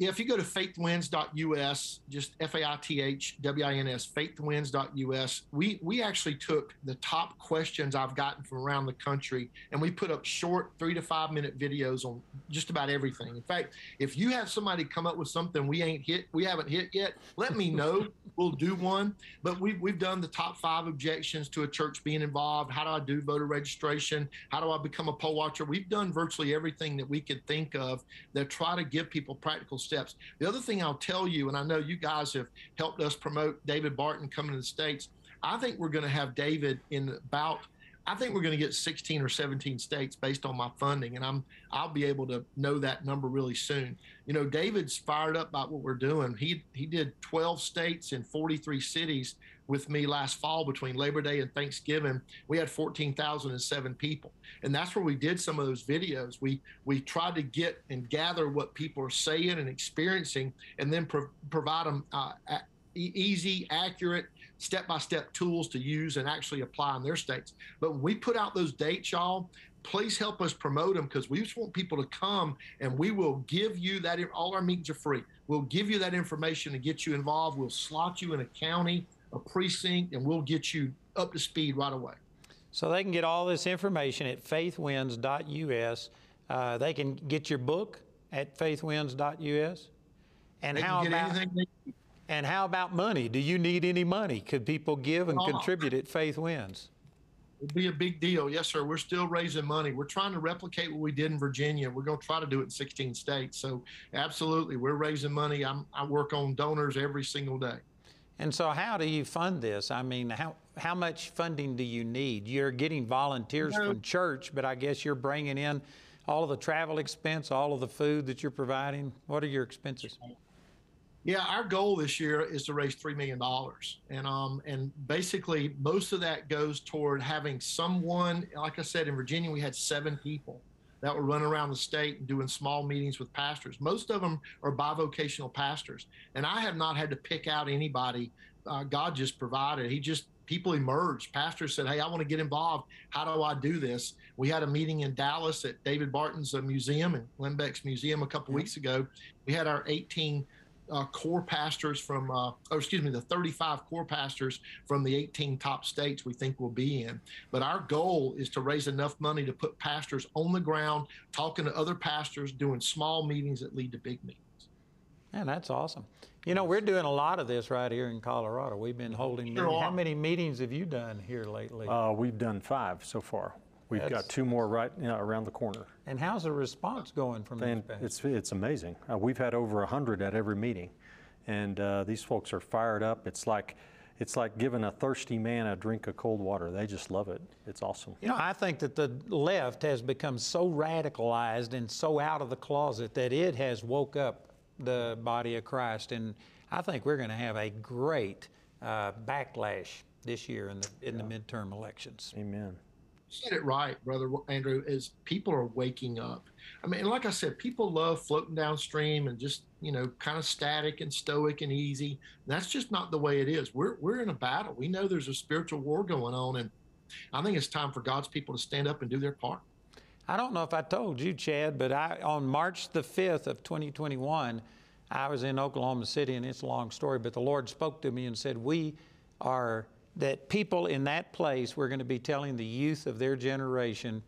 Yeah, if you go to faithwins.us, just F A I T H W I N S, faithwins.us, we, we actually took the top questions I've gotten from around the country and we put up short three to five minute videos on just about everything. In fact, if you have somebody come up with something we ain't hit, we haven't hit yet, let me know. we'll do one. But we've, we've done the top five objections to a church being involved. How do I do voter registration? How do I become a poll watcher? We've done virtually everything that we could think of that try to give people practical steps. The other thing I'll tell you, and I know you guys have helped us promote David Barton coming to the States, I think we're going to have David in about I think we're going to get 16 or 17 states based on my funding, and I'm I'll be able to know that number really soon. You know, David's fired up about what we're doing. He he did 12 states in 43 cities with me last fall between Labor Day and Thanksgiving. We had 14,007 people, and that's where we did some of those videos. We we tried to get and gather what people are saying and experiencing, and then pro- provide them uh, easy, accurate step by step tools to use and actually apply in their states. But when we put out those dates, y'all, please help us promote them because we just want people to come and we will give you that. All our meetings are free. We'll give you that information to get you involved. We'll slot you in a county, a precinct, and we'll get you up to speed right away. So they can get all this information at faithwins.us. Uh, they can get your book at faithwins.us. And they how about anything they- and how about money? Do you need any money? Could people give and Oh. contribute at Faith Wins? It'd be a big deal. Yes, sir. We're still raising money. We're trying to replicate what we did in Virginia. We're going to try to do it in 16 states. So, absolutely, we're raising money. I'm, I work on donors every single day. And so, how do you fund this? I mean, how how much funding do you need? You're getting volunteers No. from church, but I guess you're bringing in all of the travel expense, all of the food that you're providing. What are your expenses? Yeah, our goal this year is to raise three million dollars, and um, and basically most of that goes toward having someone. Like I said, in Virginia, we had seven people that were running around the state and doing small meetings with pastors. Most of them are bivocational pastors, and I have not had to pick out anybody. Uh, God just provided. He just people emerged. Pastors said, "Hey, I want to get involved. How do I do this?" We had a meeting in Dallas at David Barton's uh, museum and Glenn Beck's museum a couple weeks ago. We had our 18 uh, core pastors from, uh, or excuse me, the 35 core pastors from the 18 top states we think will be in. But our goal is to raise enough money to put pastors on the ground, talking to other pastors, doing small meetings that lead to big meetings. Man, that's awesome. You know, we're doing a lot of this right here in Colorado. We've been holding. Sure meetings. How many meetings have you done here lately? Uh, we've done five so far. We've That's- got two more right you know, around the corner. and how's the response going from these And pastors? it's, it's amazing. Uh, we've had over 100 at every meeting. And uh, these folks are fired up. It's like, it's like giving a thirsty man a drink of cold water. They just love it. It's awesome. You know, I think that the left has become so radicalized and so out of the closet that it has woke up the body of Christ, and I think we're going to have a great uh, backlash this year in the in the midterm elections. Amen. Said it right, brother Andrew. Is people are waking up. I mean, like I said, people love floating downstream and just you know, kind of static and stoic and easy. That's just not the way it is. We're we're in a battle. We know there's a spiritual war going on, and I think it's time for God's people to stand up and do their part. I don't know if I told you, Chad, but I on March the 5th of 2021, I was in Oklahoma City, and it's a long story, but the Lord spoke to me and said, "We are that people in that place. We're going to be telling the youth of their generation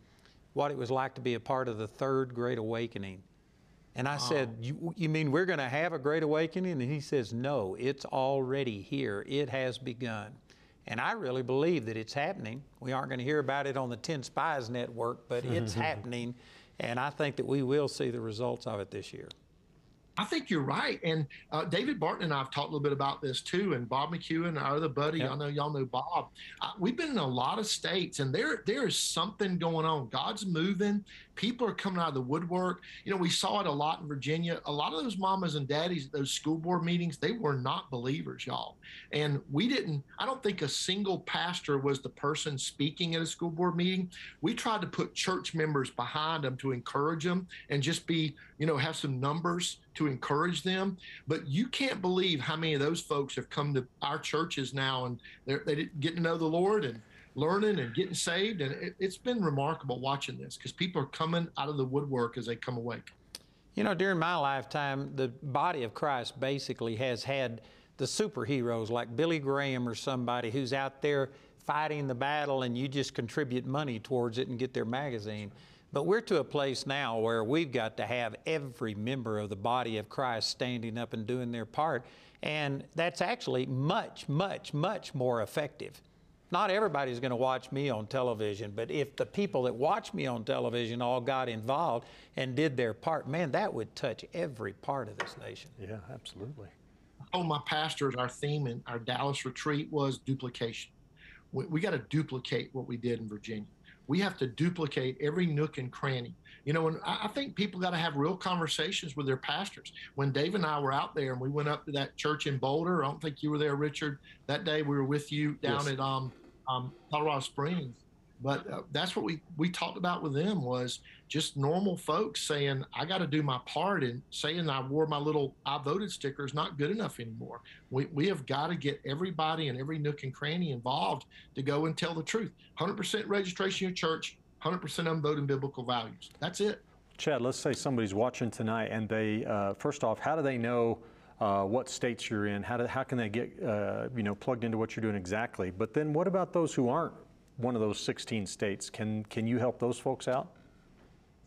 what it was like to be a part of the third Great Awakening." And I said, you, you mean we're going to have a great awakening? And he says, No, it's already here. It has begun. And I really believe that it's happening. We aren't going to hear about it on the 10 Spies Network, but it's happening. And I think that we will see the results of it this year. I think you're right. And uh, David Barton and I have talked a little bit about this too. And Bob McEwen, our other buddy, Yep. I know y'all know Bob. Uh, we've been in a lot of states, and there there is something going on. God's moving. People are coming out of the woodwork. You know, we saw it a lot in Virginia. A lot of those mamas and daddies at those school board meetings, they were not believers, y'all. And we didn't. I don't think a single pastor was the person speaking at a school board meeting. We tried to put church members behind them to encourage them and just be, you know, have some numbers to encourage them. But you can't believe how many of those folks have come to our churches now and they're they getting to know the Lord and learning and getting saved. And it, it's been remarkable watching this because people are coming out of the woodwork as they come awake. You know, during my lifetime, the body of Christ basically has had the superheroes like Billy Graham or somebody who's out there fighting the battle and you just contribute money towards it and get their magazine. But we're to a place now where we've got to have every member of the body of Christ standing up and doing their part. And that's actually much, much, much more effective. Not everybody's going to watch me on television, but if the people that watch me on television all got involved and did their part, man, that would touch every part of this nation. Yeah, absolutely. Oh, my pastors our theme in our Dallas retreat was duplication. We, we got to duplicate what we did in Virginia. We have to duplicate every nook and cranny. You know, and I, think people got to have real conversations with their pastors. When Dave and I were out there and we went up to that church in Boulder, I don't think you were there, Richard. That day we were with you down Yes. at um, um, Colorado Springs. But uh, that's what we, we talked about with them was just normal folks saying, I got to do my part and saying I wore my little I voted sticker is not good enough anymore. We, we have got to get everybody and every nook and cranny involved to go and tell the truth. 100% registration in church, 100% of them voting biblical values. That's it. Chad, let's say somebody's watching tonight and they, uh, first off, how do they know uh, what states you're in? How, do, how can they get, uh, you know, plugged into what you're doing exactly? But then what about those who aren't one of those 16 states? Can, can you help those folks out?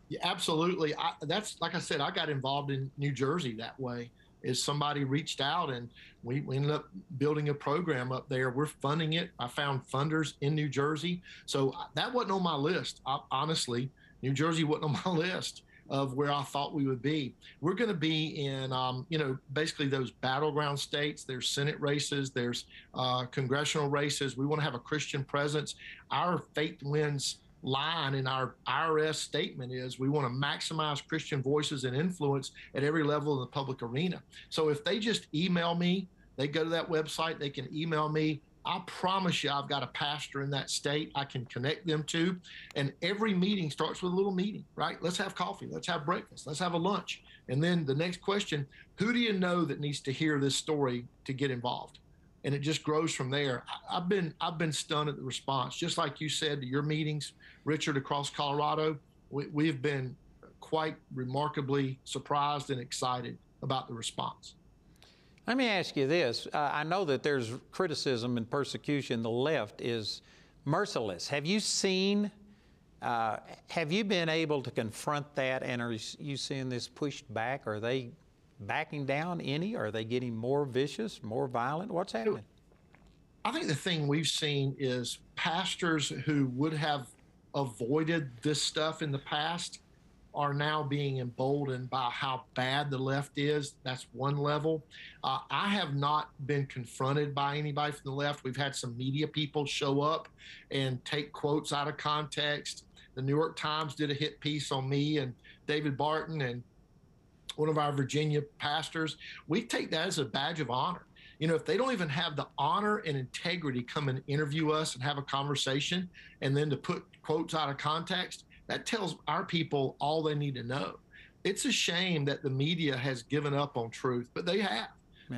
Yeah, absolutely. I, that's like I said, I got involved in New Jersey that way. is somebody reached out and we, we ended up building a program up there. We're funding it. I found funders in New Jersey. So uh, that wasn't on my list. I, honestly, New Jersey wasn't on my list of where I thought we would be. We're going to be in, um, you know, basically those battleground states. There's Senate races, there's uh, congressional races. We want to have a Christian presence. Our faith wins line in our IRS statement is we want to maximize Christian voices and influence at every level of the public arena. So if they just email me, they go to that website, they can email me. I promise you, I've got a pastor in that state I can connect them to. And every meeting starts with a little meeting, right? Let's have coffee. Let's have breakfast. Let's have a lunch. And then the next question who do you know that needs to hear this story to get involved? And it just grows from there. I've been I've been stunned at the response. Just like you said to your meetings, Richard, across Colorado, we, we've been quite remarkably surprised and excited about the response. Let me ask you this. Uh, I know that there's criticism and persecution. The left is merciless. Have you seen, uh, have you been able to confront that and are you seeing this pushed back? Are they backing down any? Are they getting more vicious, more violent? What's happening? I think the thing we've seen is pastors who would have avoided this stuff in the past are now being emboldened by how bad the left is. That's one level. Uh, I have not been confronted by anybody from the left. We've had some media people show up and take quotes out of context. The New York Times did a hit piece on me and David Barton and one of our Virginia pastors. We take that as a badge of honor. You know, if they don't even have the honor and integrity come and interview us and have a conversation and then to put quotes out of context, that tells our people all they need to know. It's a shame that the media has given up on truth, but they have.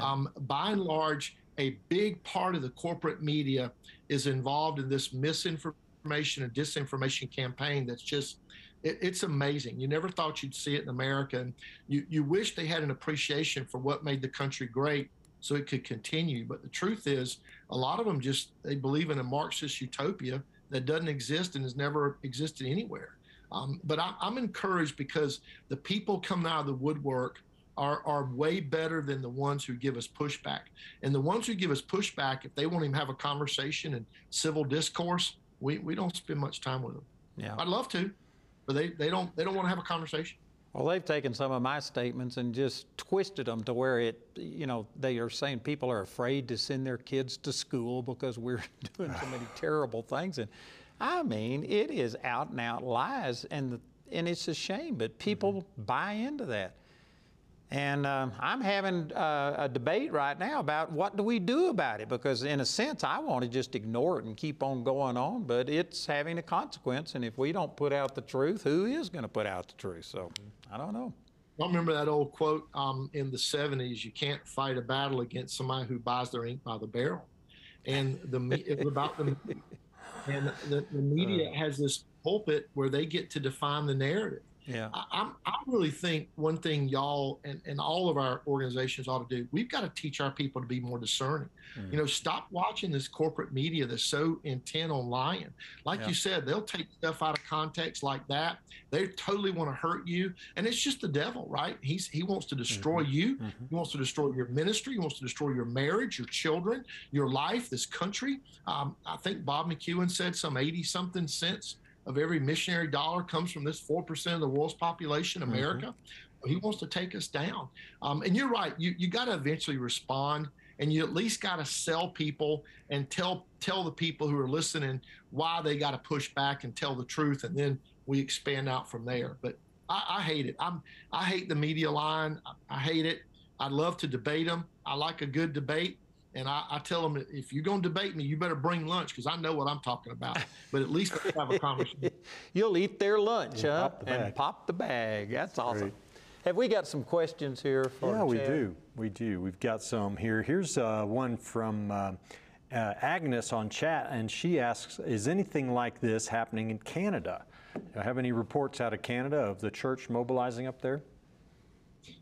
Um, by and large, a big part of the corporate media is involved in this misinformation and disinformation campaign that's just it, it's amazing. You never thought you'd see it in America. And you, you wish they had an appreciation for what made the country great so it could continue. But the truth is, a lot of them just they believe in a Marxist utopia that doesn't exist and has never existed anywhere. Um, but I, I'm encouraged because the people coming out of the woodwork are, are way better than the ones who give us pushback. And the ones who give us pushback, if they won't even have a conversation and civil discourse, we, we don't spend much time with them. Yeah. I'd love to, but they, they don't they don't want to have a conversation. Well, they've taken some of my statements and just twisted them to where it, you know, they are saying people are afraid to send their kids to school because we're doing so many terrible things. And I mean, it is out and out lies, and the, and it's a shame, but people mm-hmm. buy into that. And um, I'm having uh, a debate right now about what do we do about it because, in a sense, I want to just ignore it and keep on going on, but it's having a consequence. And if we don't put out the truth, who is going to put out the truth? So I don't know. I remember that old quote um, in the 70s you can't fight a battle against somebody who buys their ink by the barrel. And the it was about the and the, the media uh. has this pulpit where they get to define the narrative. Yeah. I, I really think one thing y'all and, and all of our organizations ought to do, we've got to teach our people to be more discerning. Mm. You know, stop watching this corporate media that's so intent on lying. Like yeah. you said, they'll take stuff out of context like that. They totally want to hurt you. And it's just the devil, right? He's he wants to destroy mm-hmm. you. Mm-hmm. He wants to destroy your ministry. He wants to destroy your marriage, your children, your life, this country. Um, I think Bob McEwen said some 80 something cents of every missionary dollar comes from this 4% of the world's population, mm-hmm. America. Mm-hmm. He wants to take us down. Um, and you're right. You, you got to eventually respond and you at least got to sell people and tell tell the people who are listening why they got to push back and tell the truth, and then we expand out from there. But I, I hate it. I'm I hate the media line. I, I, hate it. I love to debate them. I like a good debate, and I, I tell them if you're going to debate me, you better bring lunch because I know what I'm talking about. But at least let's have a conversation. You'll eat their lunch, huh? Pop and pop the bag. That's awesome. Great. Have we got some questions here for Yeah, we do. We do. We've got some here. Here's uh, one from uh, uh, Agnes on chat, and she asks, "Is anything like this happening in Canada? Do you have any reports out of Canada of the church mobilizing up there?"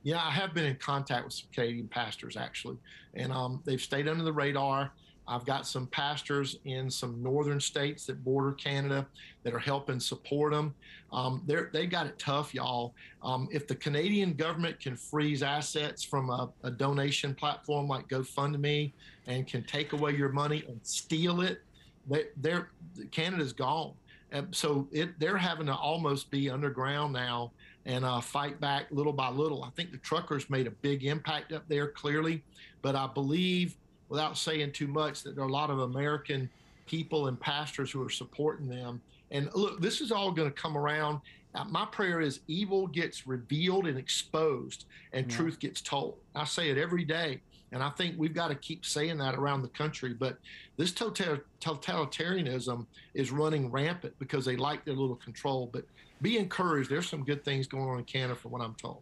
Yeah, I have been in contact with some Canadian pastors actually, and um, they've stayed under the radar. I've got some pastors in some northern states that border Canada that are helping support them. Um, they're, they got it tough, y'all. Um, if the Canadian government can freeze assets from a, a donation platform like GoFundMe and can take away your money and steal it, they, they're Canada's gone. And so it, they're having to almost be underground now and uh, fight back little by little. I think the truckers made a big impact up there, clearly, but I believe without saying too much, that there are a lot of American people and pastors who are supporting them. And look, this is all going to come around. Uh, my prayer is evil gets revealed and exposed, and yeah. truth gets told. I say it every day. And I think we've got to keep saying that around the country. But this totalitarianism is running rampant because they like their little control. But be encouraged. There's some good things going on in Canada, from what I'm told.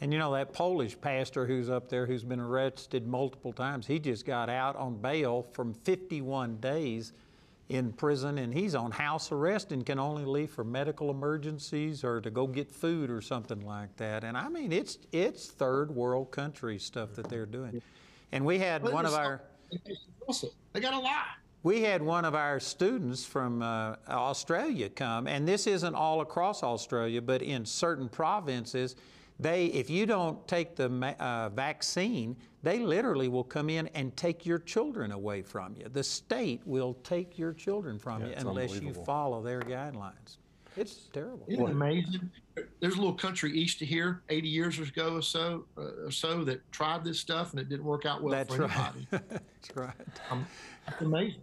And you know, that Polish pastor who's up there who's been arrested multiple times, he just got out on bail from 51 days in prison and he's on house arrest and can only leave for medical emergencies or to go get food or something like that. And I mean, it's, it's third world country stuff that they're doing. And we had well, one of our. They got a lot. We had one of our students from uh, Australia come, and this isn't all across Australia, but in certain provinces, they, if you don't take the uh, vaccine, they literally will come in and take your children away from you. The state will take your children from yeah, you unless you follow their guidelines. It's terrible. Isn't it amazing? There's a little country east of here, 80 years ago or so, uh, or so, that tried this stuff and it didn't work out well That's for right. anybody. That's right. Um, it's amazing.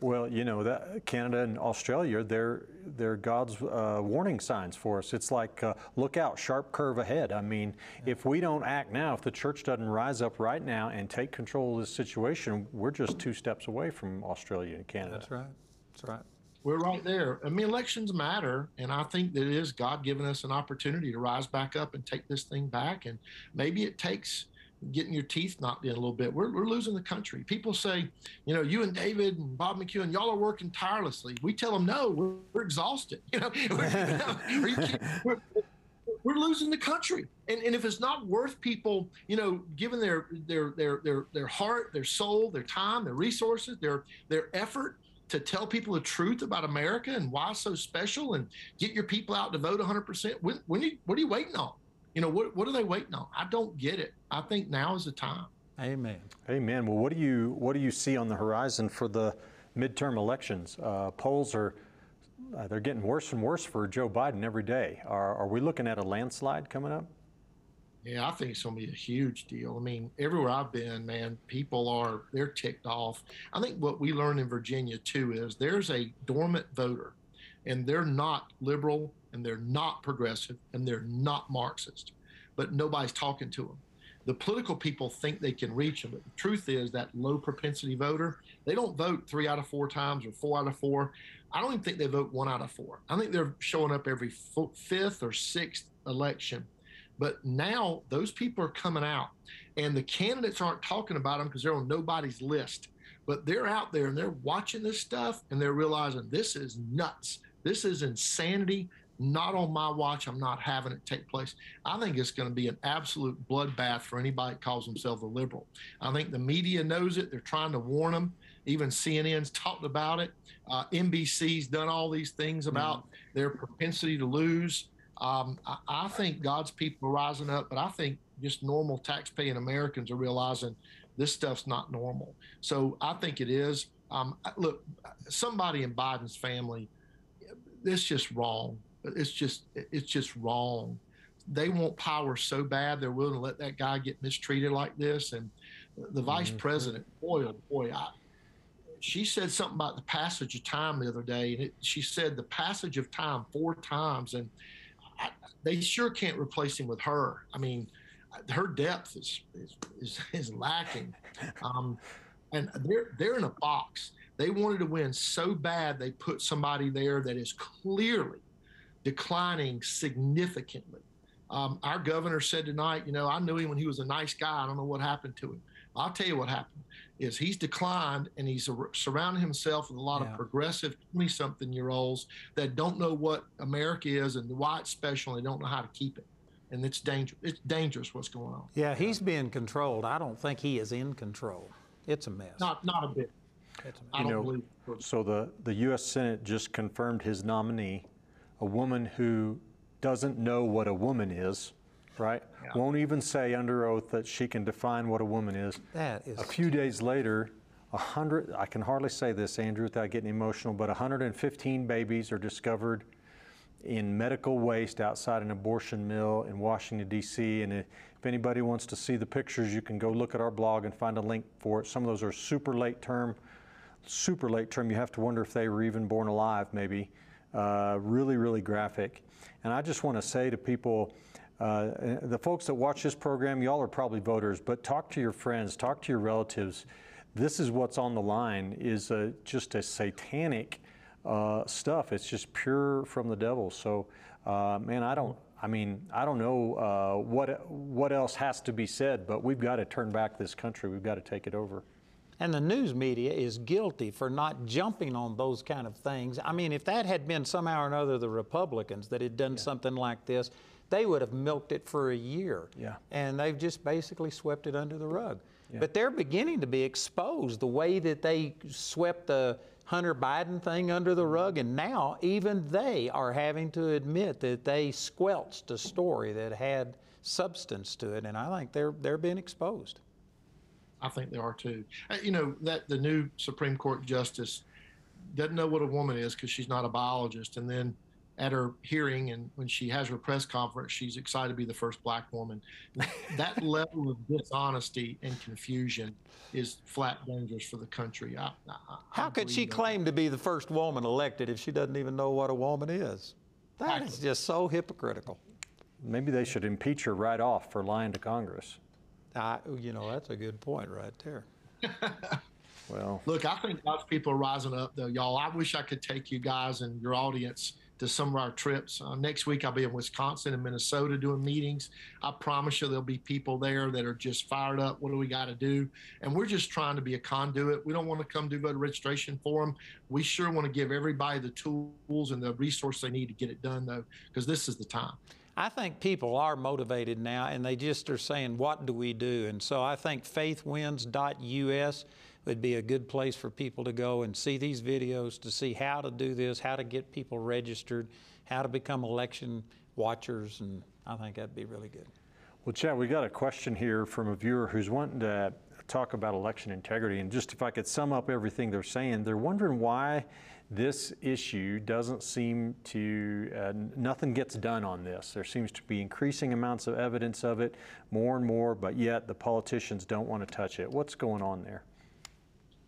Well, you know, that Canada and Australia, they're, they're God's uh, warning signs for us. It's like, uh, look out, sharp curve ahead. I mean, yeah. if we don't act now, if the church doesn't rise up right now and take control of this situation, we're just two steps away from Australia and Canada. That's right. That's right. We're right there. I mean, elections matter, and I think that it is God giving us an opportunity to rise back up and take this thing back. And maybe it takes getting your teeth knocked in a little bit. We're, we're losing the country. People say, you know, you and David and Bob McEwen, y'all are working tirelessly. We tell them, no, we're, we're exhausted. You know, we're, we're, we're, losing the country. And, and if it's not worth people, you know, giving their, their, their, their, their heart, their soul, their time, their resources, their, their effort to tell people the truth about America and why so special and get your people out to vote 100%, when, when you, what are you waiting on? You know, what, what are they waiting on? I don't get it. I think now is the time. Amen. Amen. Well, what do you what do you see on the horizon for the midterm elections? Uh, polls are uh, they're getting worse and worse for Joe Biden every day. Are, are we looking at a landslide coming up? Yeah, I think it's going to be a huge deal. I mean, everywhere I've been, man, people are they're ticked off. I think what we learned in Virginia too is there's a dormant voter, and they're not liberal, and they're not progressive and they're not Marxist, but nobody's talking to them. The political people think they can reach them, but the truth is that low propensity voter, they don't vote three out of four times or four out of four. I don't even think they vote one out of four. I think they're showing up every fifth or sixth election. But now those people are coming out, and the candidates aren't talking about them because they're on nobody's list. But they're out there and they're watching this stuff and they're realizing this is nuts. This is insanity not on my watch. I'm not having it take place. I think it's going to be an absolute bloodbath for anybody that calls themselves a liberal. I think the media knows it. They're trying to warn them. Even CNN's talked about it. Uh, NBC's done all these things about mm-hmm. their propensity to lose. Um, I, I, think God's people are rising up, but I think just normal tax-paying Americans are realizing this stuff's not normal. So I think it is. Um, look, somebody in Biden's family, it's just wrong. It's just it's just wrong. They want power so bad they're willing to let that guy get mistreated like this. And the vice mm-hmm. president, boy, oh boy, I, she said something about the passage of time the other day, and it, she said the passage of time four times, and They sure can't replace him with her. I mean, her depth is is is, is lacking, um, and they're they're in a box. They wanted to win so bad they put somebody there that is clearly declining significantly. Um, our governor said tonight, you know, I knew him when he was a nice guy. I don't know what happened to him. I'll tell you what happened is he's declined and he's surrounded himself with a lot yeah. of progressive 20 something year olds that don't know what America is and why it's special and they don't know how to keep it. And it's dangerous. It's dangerous what's going on. Yeah, he's being controlled. I don't think he is in control. It's a mess. Not not a bit. I don't know, believe. So the, the U.S. Senate just confirmed his nominee, a woman who doesn't know what a woman is, right? Won't even say under oath that she can define what a woman is. That is A few days later, a hundred, I can hardly say this, Andrew, without getting emotional, but 115 babies are discovered in medical waste outside an abortion mill in Washington, D.C. And if if anybody wants to see the pictures, you can go look at our blog and find a link for it. Some of those are super late term, super late term. You have to wonder if they were even born alive, maybe. Uh, really, really graphic. And I just want to say to people, uh, the folks that watch this program, y'all are probably voters, but talk to your friends, talk to your relatives. This is what's on the line is a, just a satanic uh, stuff. It's just pure from the devil. So, uh, man, I don't. I mean, I don't know uh, what what else has to be said, but we've got to turn back this country. We've got to take it over. And the news media is guilty for not jumping on those kind of things. I mean, if that had been somehow or another the Republicans that had done something like this, they would have milked it for a year. Yeah. And they've just basically swept it under the rug. But they're beginning to be exposed the way that they swept the Hunter Biden thing under the rug. And now even they are having to admit that they squelched a story that had substance to it. And I think they're, they're being exposed. I think they are too. Uh, You know that the new Supreme Court justice doesn't know what a woman is because she's not a biologist, and then at her hearing and when she has her press conference, she's excited to be the first black woman. that level of dishonesty and confusion is flat dangerous for the country. I, I, I How could she believe that. claim to be the first woman elected if she doesn't even know what a woman is? That is Exactly. just so hypocritical. Maybe they should impeach her right off for lying to Congress. I, you know, that's a good point right there. Well, Look, I think God's people are rising up, though, y'all. I wish I could take you guys and your audience to some of our trips. Uh, next week, I'll be in Wisconsin and Minnesota doing meetings. I promise you, there'll be people there that are just fired up. What do we got to do? And we're just trying to be a conduit. We don't want to come do voter registration for them. We sure want to give everybody the tools and the resource they need to get it done, though, because this is the time. I think people are motivated now and they just are saying, what do we do? And so I think faithwins.us would be a good place for people to go and see these videos to see how to do this, how to get people registered, how to become election watchers. And I think that'd be really good. well, Chad, we got a question here from a viewer who's wanting to talk about election integrity. And just if I could sum up everything they're saying, they're wondering why this issue doesn't seem to, uh, nothing gets done on this. There seems to be increasing amounts of evidence of it, more and more, but yet the politicians don't want to touch it. What's going on there?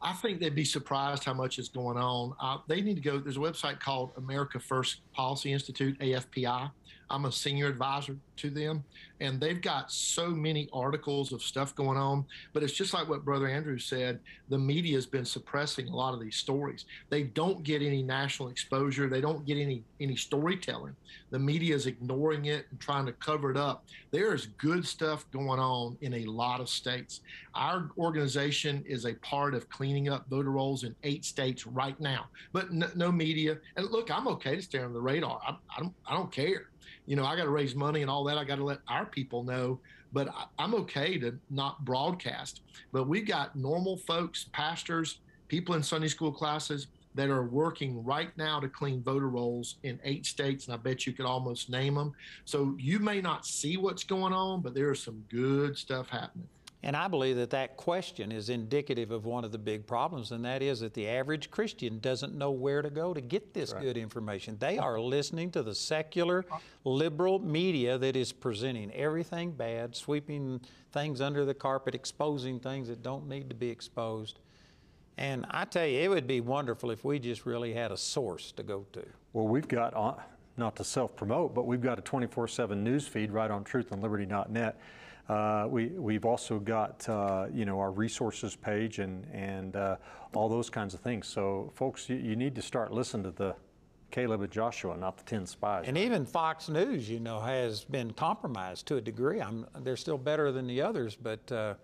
I think they'd be surprised how much is going on. Uh, they need to go. There's a website called America First Policy Institute, AFPI. I'm a senior advisor to them, and they've got so many articles of stuff going on. But it's just like what Brother Andrew said the media has been suppressing a lot of these stories. They don't get any national exposure, they don't get any, any storytelling. The media is ignoring it and trying to cover it up. There is good stuff going on in a lot of states. Our organization is a part of cleaning up voter rolls in eight states right now, but no, no media. And look, I'm okay to stay on the radar. I, I don't. I don't care. You know, I got to raise money and all that. I got to let our people know. But I, I'm okay to not broadcast. But we've got normal folks, pastors, people in Sunday school classes that are working right now to clean voter rolls in eight states, and I bet you could almost name them. So you may not see what's going on, but there is some good stuff happening. And I believe that that question is indicative of one of the big problems, and that is that the average Christian doesn't know where to go to get this good information. They are listening to the secular, liberal media that is presenting everything bad, sweeping things under the carpet, exposing things that don't need to be exposed. And I tell you, it would be wonderful if we just really had a source to go to. Well, we've got, on, not to self-promote, but we've got a 24/7 news feed right on truthandliberty.net. Uh, we, we've also got, uh, you know, our resources page and, and uh, all those kinds of things. So, folks, you, you need to start listening to the Caleb and Joshua, not the 10 spies. And even Fox News, you know, has been compromised to a degree. I'm, they're still better than the others, but uh,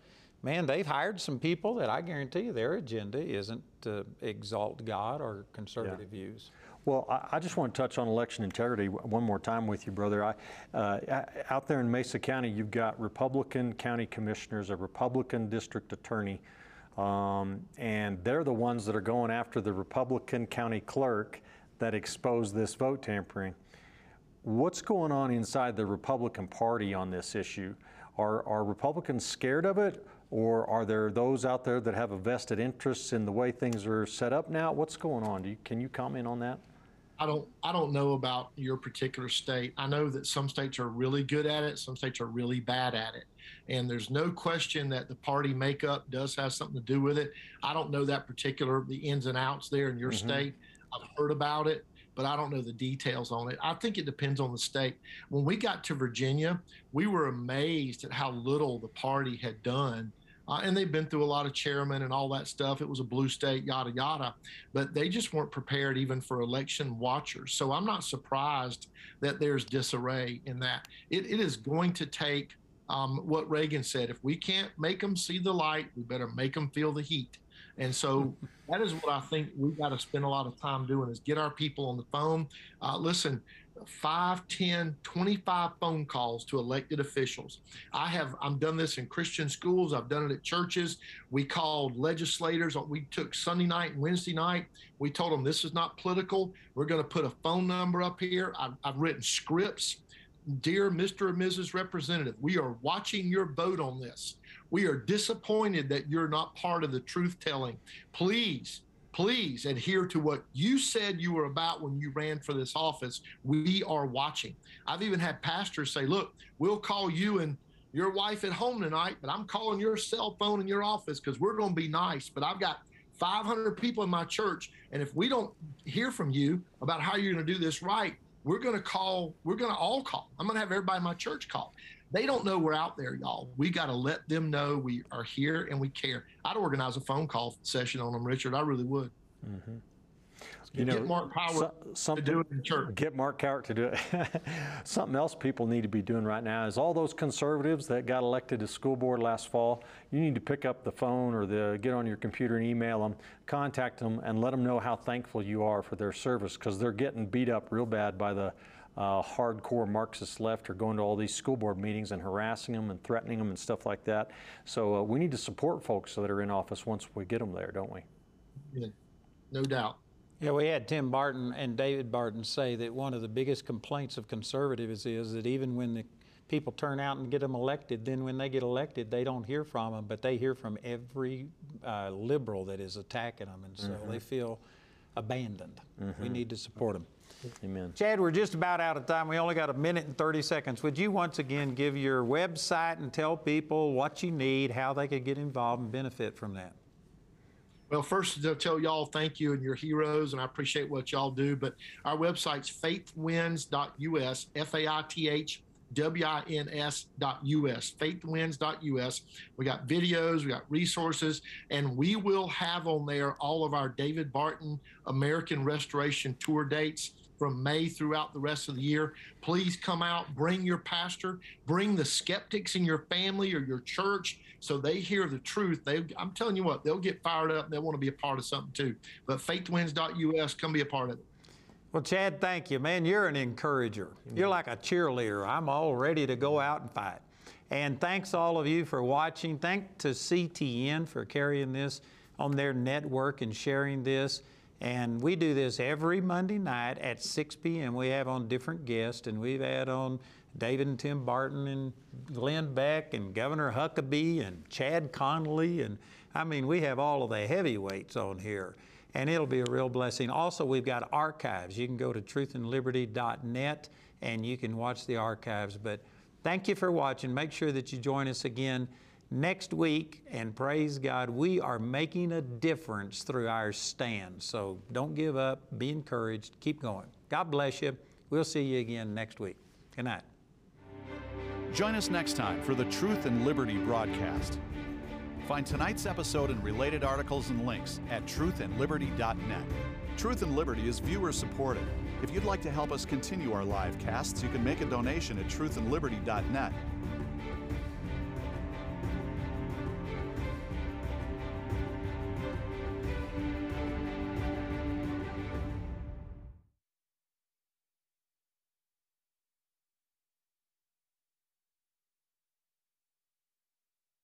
man, they've hired some people that I guarantee you their agenda isn't to exalt God or conservative views. Well, I, I just want to touch on election integrity one more time with you, brother. I, uh, out there in Mesa County, you've got Republican county commissioners, a Republican district attorney, Um, and they're the ones that are going after the Republican county clerk that exposed this vote tampering. What's going on inside the Republican Party on this issue? Are, are Republicans scared of it, or are there those out there that have a vested interest in the way things are set up now? What's going on? You, can you comment on that? I don't I don't know about your particular state. I know that some states are really good at it, some states are really bad at it. And there's no question that the party makeup does have something to do with it. I don't know that particular the ins and outs there in your mm-hmm. state. I've heard about it, but I don't know the details on it. I think it depends on the state. When we got to Virginia, we were amazed at how little the party had done uh, and they've been through a lot of chairmen and all that stuff. It was a blue state, yada, yada. But they just weren't prepared even for election watchers. So I'm not surprised that there's disarray in that. it, it is going to take um, what Reagan said if we can't make them see the light, we better make them feel the heat. And so that is what I think we've got to spend a lot of time doing is get our people on the phone. Uh, listen, 5, 10, 25 phone calls to elected officials. I have, I've done this in Christian schools. I've done it at churches. We called legislators. We took Sunday night and Wednesday night. We told them this is not political. We're going to put a phone number up here. I've, I've written scripts. Dear Mr. and Mrs. Representative, we are watching your vote on this. We are disappointed that you're not part of the truth telling. Please please adhere to what you said you were about when you ran for this office. We are watching. I've even had pastors say, look, we'll call you and your wife at home tonight, but I'm calling your cell phone in your office because we're going to be nice. But I've got 500 people in my church. And if we don't hear from you about how you're going to do this right, we're going to call, we're going to all call. I'm going to have everybody in my church call. They don't know we're out there, y'all. We got to let them know we are here and we care. I'd organize a phone call session on them, Richard. I really would. Mm-hmm. You know, get Mark Power so, to do it in church. Get Mark Cowart to do it. something else people need to be doing right now is all those conservatives that got elected to school board last fall. You need to pick up the phone or the get on your computer and email them, contact them, and let them know how thankful you are for their service because they're getting beat up real bad by the uh, hardcore Marxist left are going to all these school board meetings and harassing them and threatening them and stuff like that. So uh, we need to support folks that are in office once we get them there, don't we? Yeah, no doubt. Yeah, we had Tim Barton and David Barton say that one of the biggest complaints of conservatives is that even when the people turn out and get them elected, then when they get elected, they don't hear from them, but they hear from every uh, liberal that is attacking them, and so mm-hmm. they feel abandoned. Mm-hmm. We need to support them. Amen. Chad, we're just about out of time. We only got a minute and 30 seconds. Would you once again give your website and tell people what you need, how they could get involved and benefit from that? Well, first, to tell y'all thank you and your heroes, and I appreciate what y'all do. But our website's faithwins.us, F A I T H wins.us, faithwins.us. We got videos, we got resources, and we will have on there all of our David Barton American Restoration Tour dates from May throughout the rest of the year. Please come out, bring your pastor, bring the skeptics in your family or your church so they hear the truth. They, I'm telling you what, they'll get fired up. They'll want to be a part of something too. But faithwins.us, come be a part of it. Well, Chad, thank you. Man, you're an encourager. You're like a cheerleader. I'm all ready to go out and fight. And thanks all of you for watching. Thank to CTN for carrying this on their network and sharing this. And we do this every Monday night at 6 p.m. We have on different guests, and we've had on David and Tim Barton and Glenn Beck and Governor Huckabee and Chad Connelly. And I mean, we have all of the heavyweights on here and it'll be a real blessing. Also, we've got archives. You can go to truthandliberty.net and you can watch the archives. But thank you for watching. Make sure that you join us again next week. And praise God, we are making a difference through our stand. So don't give up. Be encouraged. Keep going. God bless you. We'll see you again next week. Good night. Join us next time for the Truth and Liberty broadcast. Find tonight's episode and related articles and links at truthandliberty.net. Truth and Liberty is viewer supported. If you'd like to help us continue our live casts, you can make a donation at truthandliberty.net.